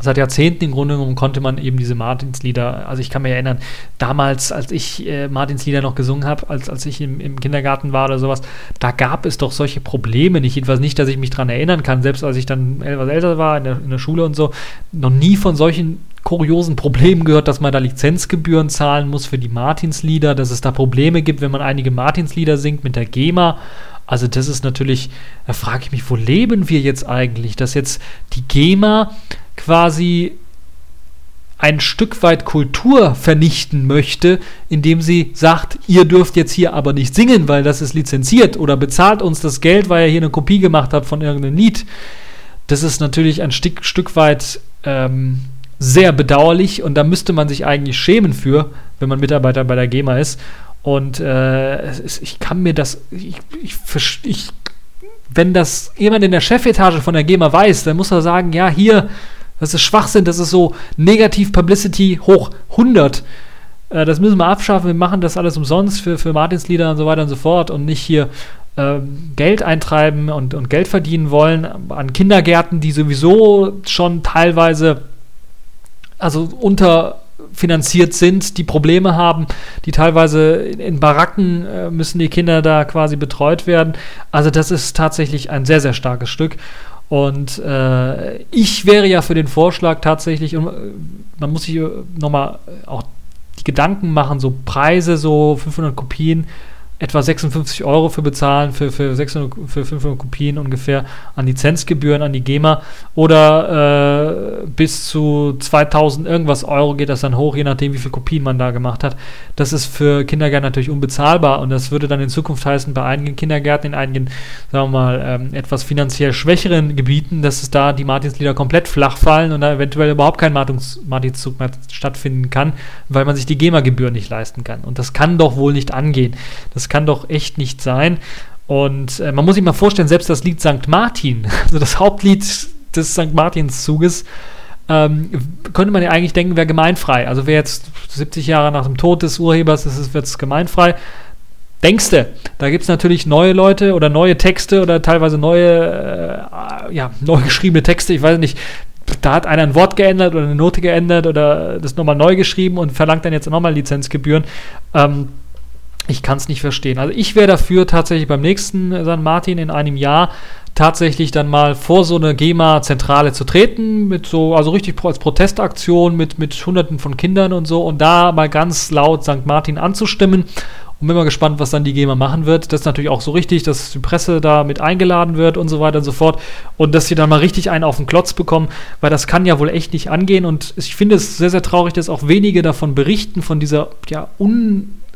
[SPEAKER 1] seit Jahrzehnten im Grunde genommen konnte man eben diese Martinslieder, also ich kann mich erinnern, damals, als ich äh, Martinslieder noch gesungen habe, als, als ich im, im, Kindergarten war oder sowas, da gab es doch solche Probleme nicht, jedenfalls nicht, dass ich mich daran erinnern kann, selbst als ich dann etwas älter war, in der, in der Schule und so, noch nie von solchen kuriosen Problemen gehört, dass man da Lizenzgebühren zahlen muss für die Martinslieder, dass es da Probleme gibt, wenn man einige Martinslieder singt mit der GEMA. Also das ist natürlich, da frage ich mich, wo leben wir jetzt eigentlich, dass jetzt die GEMA quasi ein Stück weit Kultur vernichten möchte, indem sie sagt, ihr dürft jetzt hier aber nicht singen, weil das ist lizenziert oder bezahlt uns das Geld, weil ihr hier eine Kopie gemacht habt von irgendeinem Lied. Das ist natürlich ein Stück, Stück weit ähm, sehr bedauerlich und da müsste man sich eigentlich schämen für, wenn man Mitarbeiter bei der GEMA ist. Und äh, ich kann mir das, ich, ich, ich, wenn das jemand in der Chefetage von der GEMA weiß, dann muss er sagen, ja, hier, das ist Schwachsinn, das ist so negativ Publicity hoch 100. Äh, das müssen wir abschaffen, wir machen das alles umsonst für, für Martinslieder und so weiter und so fort und nicht hier äh, Geld eintreiben und, und Geld verdienen wollen an Kindergärten, die sowieso schon teilweise also unterfinanziert sind, die Probleme haben, die teilweise in, in Baracken äh, müssen die Kinder da quasi betreut werden. Also das ist tatsächlich ein sehr, sehr starkes Stück. Und äh, ich wäre ja für den Vorschlag tatsächlich, und äh, man muss sich äh, nochmal auch die Gedanken machen, so Preise, so 500 Kopien, etwa 56 Euro für bezahlen, für, für, 600, für 500 Kopien ungefähr an Lizenzgebühren an die GEMA oder äh, bis zu 2000 irgendwas Euro geht das dann hoch, je nachdem, wie viele Kopien man da gemacht hat. Das ist für Kindergärten natürlich unbezahlbar und das würde dann in Zukunft heißen, bei einigen Kindergärten, in einigen, sagen wir mal, ähm, etwas finanziell schwächeren Gebieten, dass es da die Martinslieder komplett flach fallen und da eventuell überhaupt kein Martinszug mehr stattfinden kann, weil man sich die GEMA-Gebühren nicht leisten kann. Und das kann doch wohl nicht angehen. Das kann doch echt nicht sein. Und äh, man muss sich mal vorstellen, selbst das Lied St. Martin, also das Hauptlied des St. Martins-Zuges, ähm, könnte man ja eigentlich denken, wäre gemeinfrei. Also wer jetzt 70 Jahre nach dem Tod des Urhebers ist, wird es gemeinfrei. Denkste, da gibt es natürlich neue Leute oder neue Texte oder teilweise neue, äh, ja, neu geschriebene Texte. Ich weiß nicht, da hat einer ein Wort geändert oder eine Note geändert oder das nochmal neu geschrieben und verlangt dann jetzt nochmal Lizenzgebühren. Ähm, ich kann es nicht verstehen. Also ich wäre dafür tatsächlich beim nächsten San Martin in einem Jahr tatsächlich dann mal vor so eine GEMA-Zentrale zu treten, mit so, also richtig als Protestaktion mit, mit hunderten von Kindern und so und da mal ganz laut St. Martin anzustimmen und bin mal gespannt, was dann die GEMA machen wird. Das ist natürlich auch so richtig, dass die Presse da mit eingeladen wird und so weiter und so fort und dass sie dann mal richtig einen auf den Klotz bekommen, weil das kann ja wohl echt nicht angehen und ich finde es sehr, sehr traurig, dass auch wenige davon berichten, von dieser ja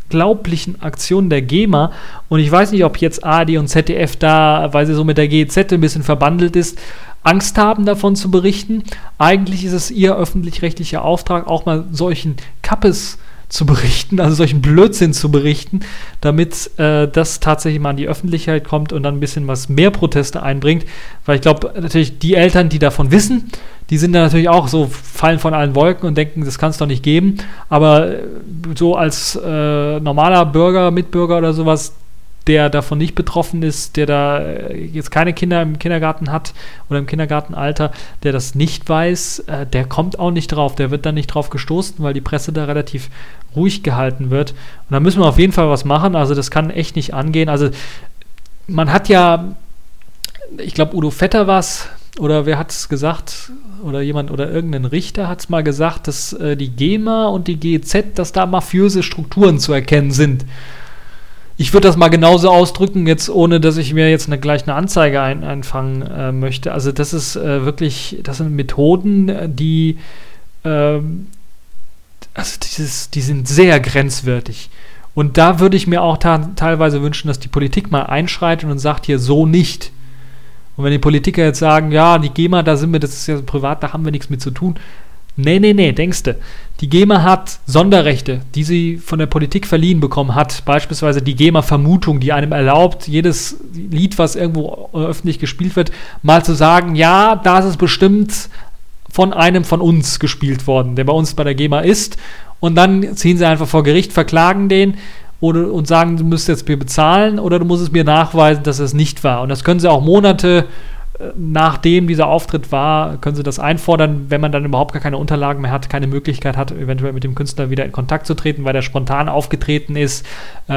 [SPEAKER 1] unglaublichen Aktion der GEMA und ich weiß nicht, ob jetzt AD und ZDF da, weil sie so mit der GEZ ein bisschen verbandelt ist, Angst haben, davon zu berichten. Eigentlich ist es ihr öffentlich-rechtlicher Auftrag, auch mal solchen Kappes zu berichten, also solchen Blödsinn zu berichten, damit äh, das tatsächlich mal an die Öffentlichkeit kommt und dann ein bisschen was mehr Proteste einbringt. Weil ich glaube, natürlich die Eltern, die davon wissen, die sind dann natürlich auch so, fallen von allen Wolken und denken, das kann es doch nicht geben. Aber äh, so als äh, normaler Bürger, Mitbürger oder sowas, der davon nicht betroffen ist, der da äh, jetzt keine Kinder im Kindergarten hat oder im Kindergartenalter, der das nicht weiß, äh, der kommt auch nicht drauf, der wird dann nicht drauf gestoßen, weil die Presse da relativ ruhig gehalten wird. Und da müssen wir auf jeden Fall was machen. Also das kann echt nicht angehen. Also man hat ja, ich glaube, Udo Vetter war es, oder wer hat es gesagt, oder jemand oder irgendein Richter hat es mal gesagt, dass äh, die GEMA und die GEZ, dass da mafiöse Strukturen zu erkennen sind ich würde das mal genauso ausdrücken, jetzt ohne dass ich mir jetzt eine, gleich eine Anzeige ein, einfangen äh, möchte. Also das ist äh, wirklich, das sind Methoden, die, ähm, also dieses, die sind sehr grenzwertig. Und da würde ich mir auch teilweise wünschen, dass die Politik mal einschreitet und sagt hier so nicht. Und wenn die Politiker jetzt sagen, ja, die GEMA, da sind wir, das ist ja privat, da haben wir nichts mit zu tun, Nee, nee, nee, denkste. Die GEMA hat Sonderrechte, die sie von der Politik verliehen bekommen hat. Beispielsweise die GEMA-Vermutung, die einem erlaubt, jedes Lied, was irgendwo öffentlich gespielt wird, mal zu sagen, ja, das ist bestimmt von einem von uns gespielt worden, der bei uns bei der GEMA ist. Und dann ziehen sie einfach vor Gericht, verklagen den oder, und sagen, du müsst jetzt mir bezahlen oder du musst es mir nachweisen, dass es nicht war. Und das können sie auch Monate nachdem dieser Auftritt war, können sie das einfordern, wenn man dann überhaupt gar keine Unterlagen mehr hat, keine Möglichkeit hat, eventuell mit dem Künstler wieder in Kontakt zu treten, weil der spontan aufgetreten ist, äh,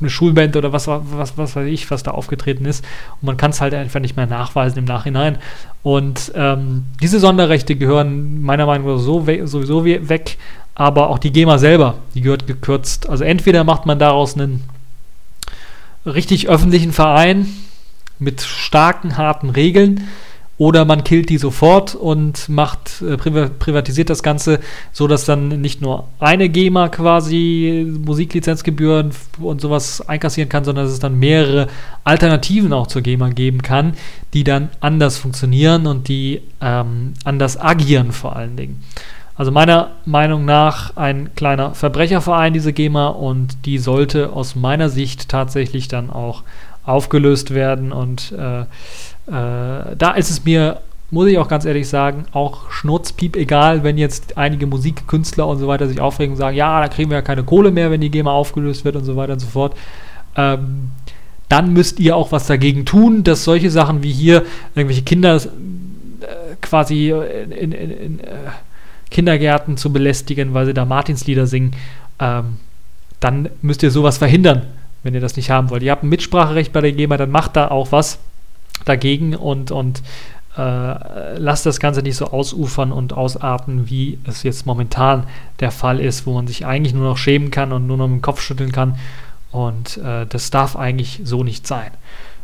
[SPEAKER 1] eine Schulband oder was, was, was weiß ich, was da aufgetreten ist. Und man kann es halt einfach nicht mehr nachweisen im Nachhinein. Und ähm, diese Sonderrechte gehören meiner Meinung nach so we sowieso weg, aber auch die GEMA selber, die gehört gekürzt. Also entweder macht man daraus einen richtig öffentlichen Verein, mit starken, harten Regeln oder man killt die sofort und macht äh, privatisiert das Ganze, so dass dann nicht nur eine GEMA quasi Musiklizenzgebühren und sowas einkassieren kann, sondern dass es dann mehrere Alternativen auch zur GEMA geben kann, die dann anders funktionieren und die ähm, anders agieren vor allen Dingen. Also meiner Meinung nach ein kleiner Verbrecherverein, diese GEMA, und die sollte aus meiner Sicht tatsächlich dann auch aufgelöst werden. Und äh, äh, da ist es mir, muss ich auch ganz ehrlich sagen, auch schnurzpiep egal, wenn jetzt einige Musikkünstler und so weiter sich aufregen und sagen, ja, da kriegen wir ja keine Kohle mehr, wenn die GEMA aufgelöst wird und so weiter und so fort. Ähm, dann müsst ihr auch was dagegen tun, dass solche Sachen wie hier irgendwelche Kinder äh, quasi in, in, in, äh, Kindergärten zu belästigen, weil sie da Martinslieder singen, ähm, dann müsst ihr sowas verhindern wenn ihr das nicht haben wollt. Ihr habt ein Mitspracherecht bei der GEMA, dann macht da auch was dagegen und, und äh, lasst das Ganze nicht so ausufern und ausarten, wie es jetzt momentan der Fall ist, wo man sich eigentlich nur noch schämen kann und nur noch mit dem Kopf schütteln kann. Und äh, das darf eigentlich so nicht sein.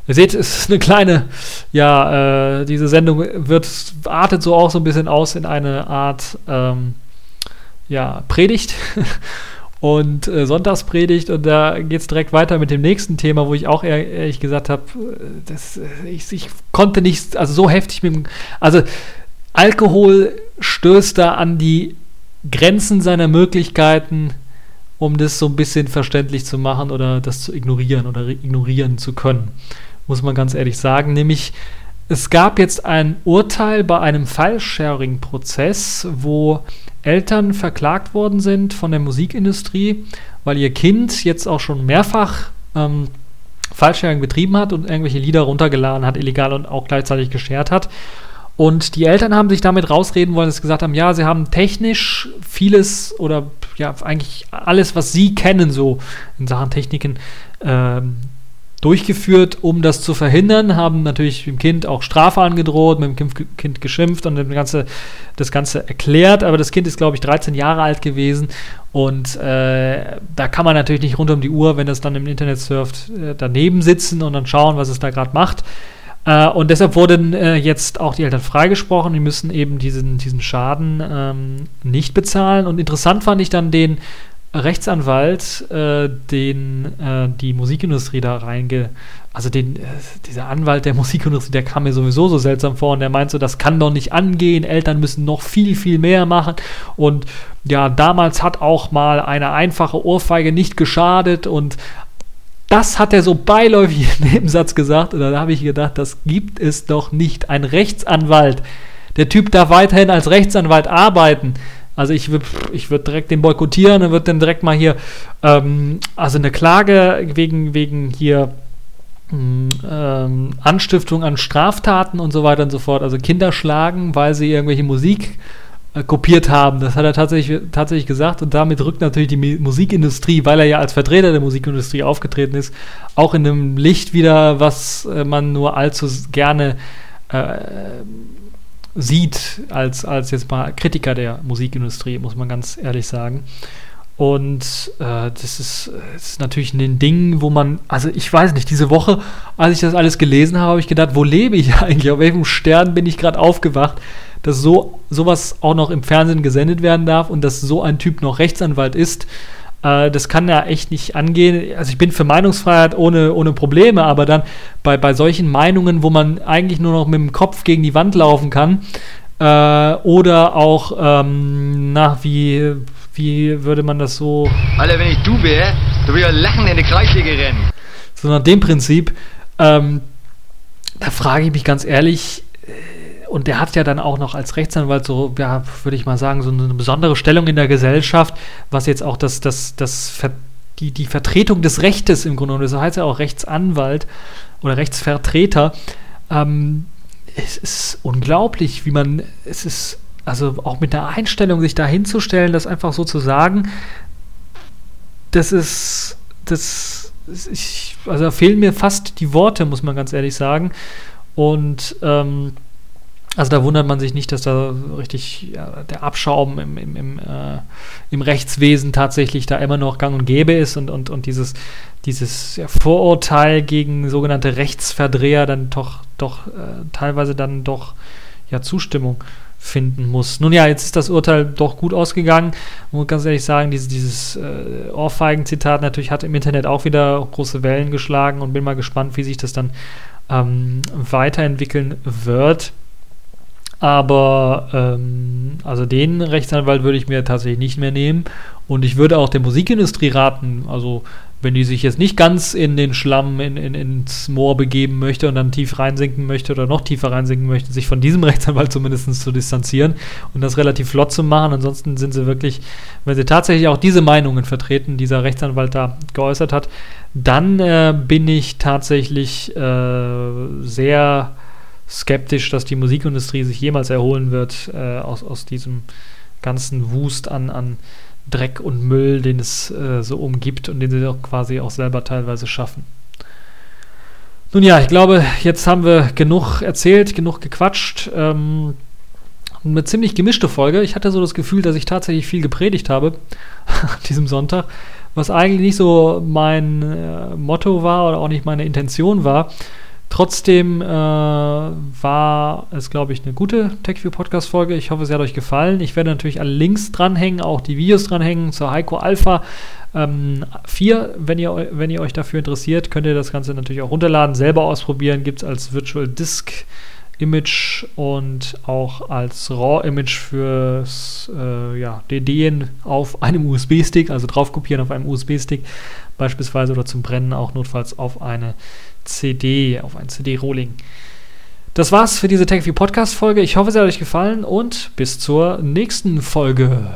[SPEAKER 1] Ihr seht, es ist eine kleine, ja, äh, diese Sendung wird, artet so auch so ein bisschen aus in eine Art, ähm, ja, Predigt. und äh, Sonntagspredigt und da geht es direkt weiter mit dem nächsten Thema, wo ich auch ehr, ehrlich gesagt habe, äh, ich, ich, konnte nicht, also so heftig mit dem, also Alkohol stößt da an die Grenzen seiner Möglichkeiten, um das so ein bisschen verständlich zu machen oder das zu ignorieren oder ignorieren zu können, muss man ganz ehrlich sagen, nämlich es gab jetzt ein Urteil bei einem File-Sharing-Prozess, wo Eltern verklagt worden sind von der Musikindustrie, weil ihr Kind jetzt auch schon mehrfach ähm, File-Sharing betrieben hat und irgendwelche Lieder runtergeladen hat, illegal und auch gleichzeitig geshared hat. Und die Eltern haben sich damit rausreden wollen, dass sie gesagt haben, ja, sie haben technisch vieles oder ja, eigentlich alles, was sie kennen, so in Sachen Techniken, ähm, durchgeführt, um das zu verhindern, haben natürlich dem Kind auch Strafe angedroht, mit dem Kind geschimpft und das Ganze, das Ganze erklärt. Aber das Kind ist, glaube ich, 13 Jahre alt gewesen und äh, da kann man natürlich nicht rund um die Uhr, wenn es dann im Internet surft, äh, daneben sitzen und dann schauen, was es da gerade macht. Äh, und deshalb wurden äh, jetzt auch die Eltern freigesprochen. Die müssen eben diesen, diesen Schaden ähm, nicht bezahlen. Und interessant fand ich dann den Rechtsanwalt, äh, den äh, die Musikindustrie da reinge... Also den, äh, dieser Anwalt der Musikindustrie, der kam mir sowieso so seltsam vor und der meinte so, das kann doch nicht angehen, Eltern müssen noch viel, viel mehr machen. Und ja, damals hat auch mal eine einfache Ohrfeige nicht geschadet und das hat er so beiläufig im Nebensatz gesagt und dann habe ich gedacht, das gibt es doch nicht. Ein Rechtsanwalt. Der Typ darf weiterhin als Rechtsanwalt arbeiten. Also ich würde ich würd direkt den boykottieren und würde dann direkt mal hier, ähm, also eine Klage wegen, wegen hier hm, ähm, Anstiftung an Straftaten und so weiter und so fort. Also Kinder schlagen, weil sie irgendwelche Musik äh, kopiert haben. Das hat er tatsächlich, tatsächlich gesagt und damit rückt natürlich die Musikindustrie, weil er ja als Vertreter der Musikindustrie aufgetreten ist, auch in einem Licht wieder, was äh, man nur allzu gerne äh, sieht als, als jetzt mal Kritiker der Musikindustrie, muss man ganz ehrlich sagen. Und äh, das, ist, das, ist, natürlich ein Ding, wo man, also ich weiß nicht, diese Woche, als ich das alles gelesen habe, habe ich gedacht, wo lebe ich eigentlich? Auf welchem Stern bin ich gerade aufgewacht, dass so sowas auch noch im Fernsehen gesendet werden darf und dass so ein Typ noch Rechtsanwalt ist. Äh, das kann ja echt nicht angehen. Also ich bin für Meinungsfreiheit ohne, ohne Probleme, aber dann bei, bei solchen Meinungen, wo man eigentlich nur noch mit dem Kopf gegen die Wand laufen kann, äh, oder auch, ähm, na, wie, wie würde man das so.
[SPEAKER 2] Alter, wenn ich du wäre, du würdest ja lachen in die Kreisliga rennen.
[SPEAKER 1] So nach dem Prinzip, ähm, da frage ich mich ganz ehrlich, und der hat ja dann auch noch als Rechtsanwalt so, ja, würde ich mal sagen, so eine besondere Stellung in der Gesellschaft, was jetzt auch das, das, das, die, die Vertretung des Rechtes im Grunde genommen, so heißt er auch Rechtsanwalt oder Rechtsvertreter. Ähm, es ist unglaublich, wie man, es ist, also auch mit der Einstellung, sich da hinzustellen, das einfach so zu sagen, das ist, das, ich, also da fehlen mir fast die Worte, muss man ganz ehrlich sagen. Und ähm, also da wundert man sich nicht, dass da richtig ja, der Abschaum im, im, im, äh, im, Rechtswesen tatsächlich da immer noch gang und gäbe ist und, und, und dieses, dieses ja, Vorurteil gegen sogenannte Rechtsverdreher dann doch, doch äh, teilweise dann doch ja, Zustimmung finden muss. Nun ja, jetzt ist das Urteil doch gut ausgegangen. Ich muss ganz ehrlich sagen, dieses, dieses äh, Ohrfeigen-Zitat natürlich hat im Internet auch wieder große Wellen geschlagen und bin mal gespannt, wie sich das dann ähm, weiterentwickeln wird. Aber ähm, also den Rechtsanwalt würde ich mir tatsächlich nicht mehr nehmen. Und ich würde auch der Musikindustrie raten, also wenn die sich jetzt nicht ganz in den Schlamm, in, in, ins Moor begeben möchte und dann tief reinsinken möchte oder noch tiefer reinsinken möchte, sich von diesem Rechtsanwalt zumindest zu distanzieren und das relativ flott zu machen. Ansonsten sind sie wirklich, wenn sie tatsächlich auch diese Meinungen vertreten, dieser Rechtsanwalt da geäußert hat, dann äh, bin ich tatsächlich äh, sehr skeptisch, dass die Musikindustrie sich jemals erholen wird äh, aus, aus diesem ganzen Wust an, an Dreck und Müll, den es äh, so umgibt und den sie auch quasi auch selber teilweise schaffen. Nun ja, ich glaube, jetzt haben wir genug erzählt, genug gequatscht. Ähm, eine ziemlich gemischte Folge. Ich hatte so das Gefühl, dass ich tatsächlich viel gepredigt habe an diesem Sonntag, was eigentlich nicht so mein äh, Motto war oder auch nicht meine Intention war. Trotzdem äh, war es, glaube ich, eine gute TechView-Podcast-Folge. Ich hoffe, es hat euch gefallen. Ich werde natürlich alle Links dranhängen, auch die Videos dranhängen zur Heiko Alpha ähm, 4. Wenn ihr, wenn ihr euch dafür interessiert, könnt ihr das Ganze natürlich auch runterladen, selber ausprobieren. Gibt es als Virtual Disk Image und auch als RAW-Image fürs äh, ja, DDen auf einem USB-Stick, also drauf kopieren auf einem USB-Stick beispielsweise oder zum Brennen auch notfalls auf eine CD, auf ein CD-Rolling. Das war's für diese TechView Podcast Folge. Ich hoffe, es hat euch gefallen und bis zur nächsten Folge.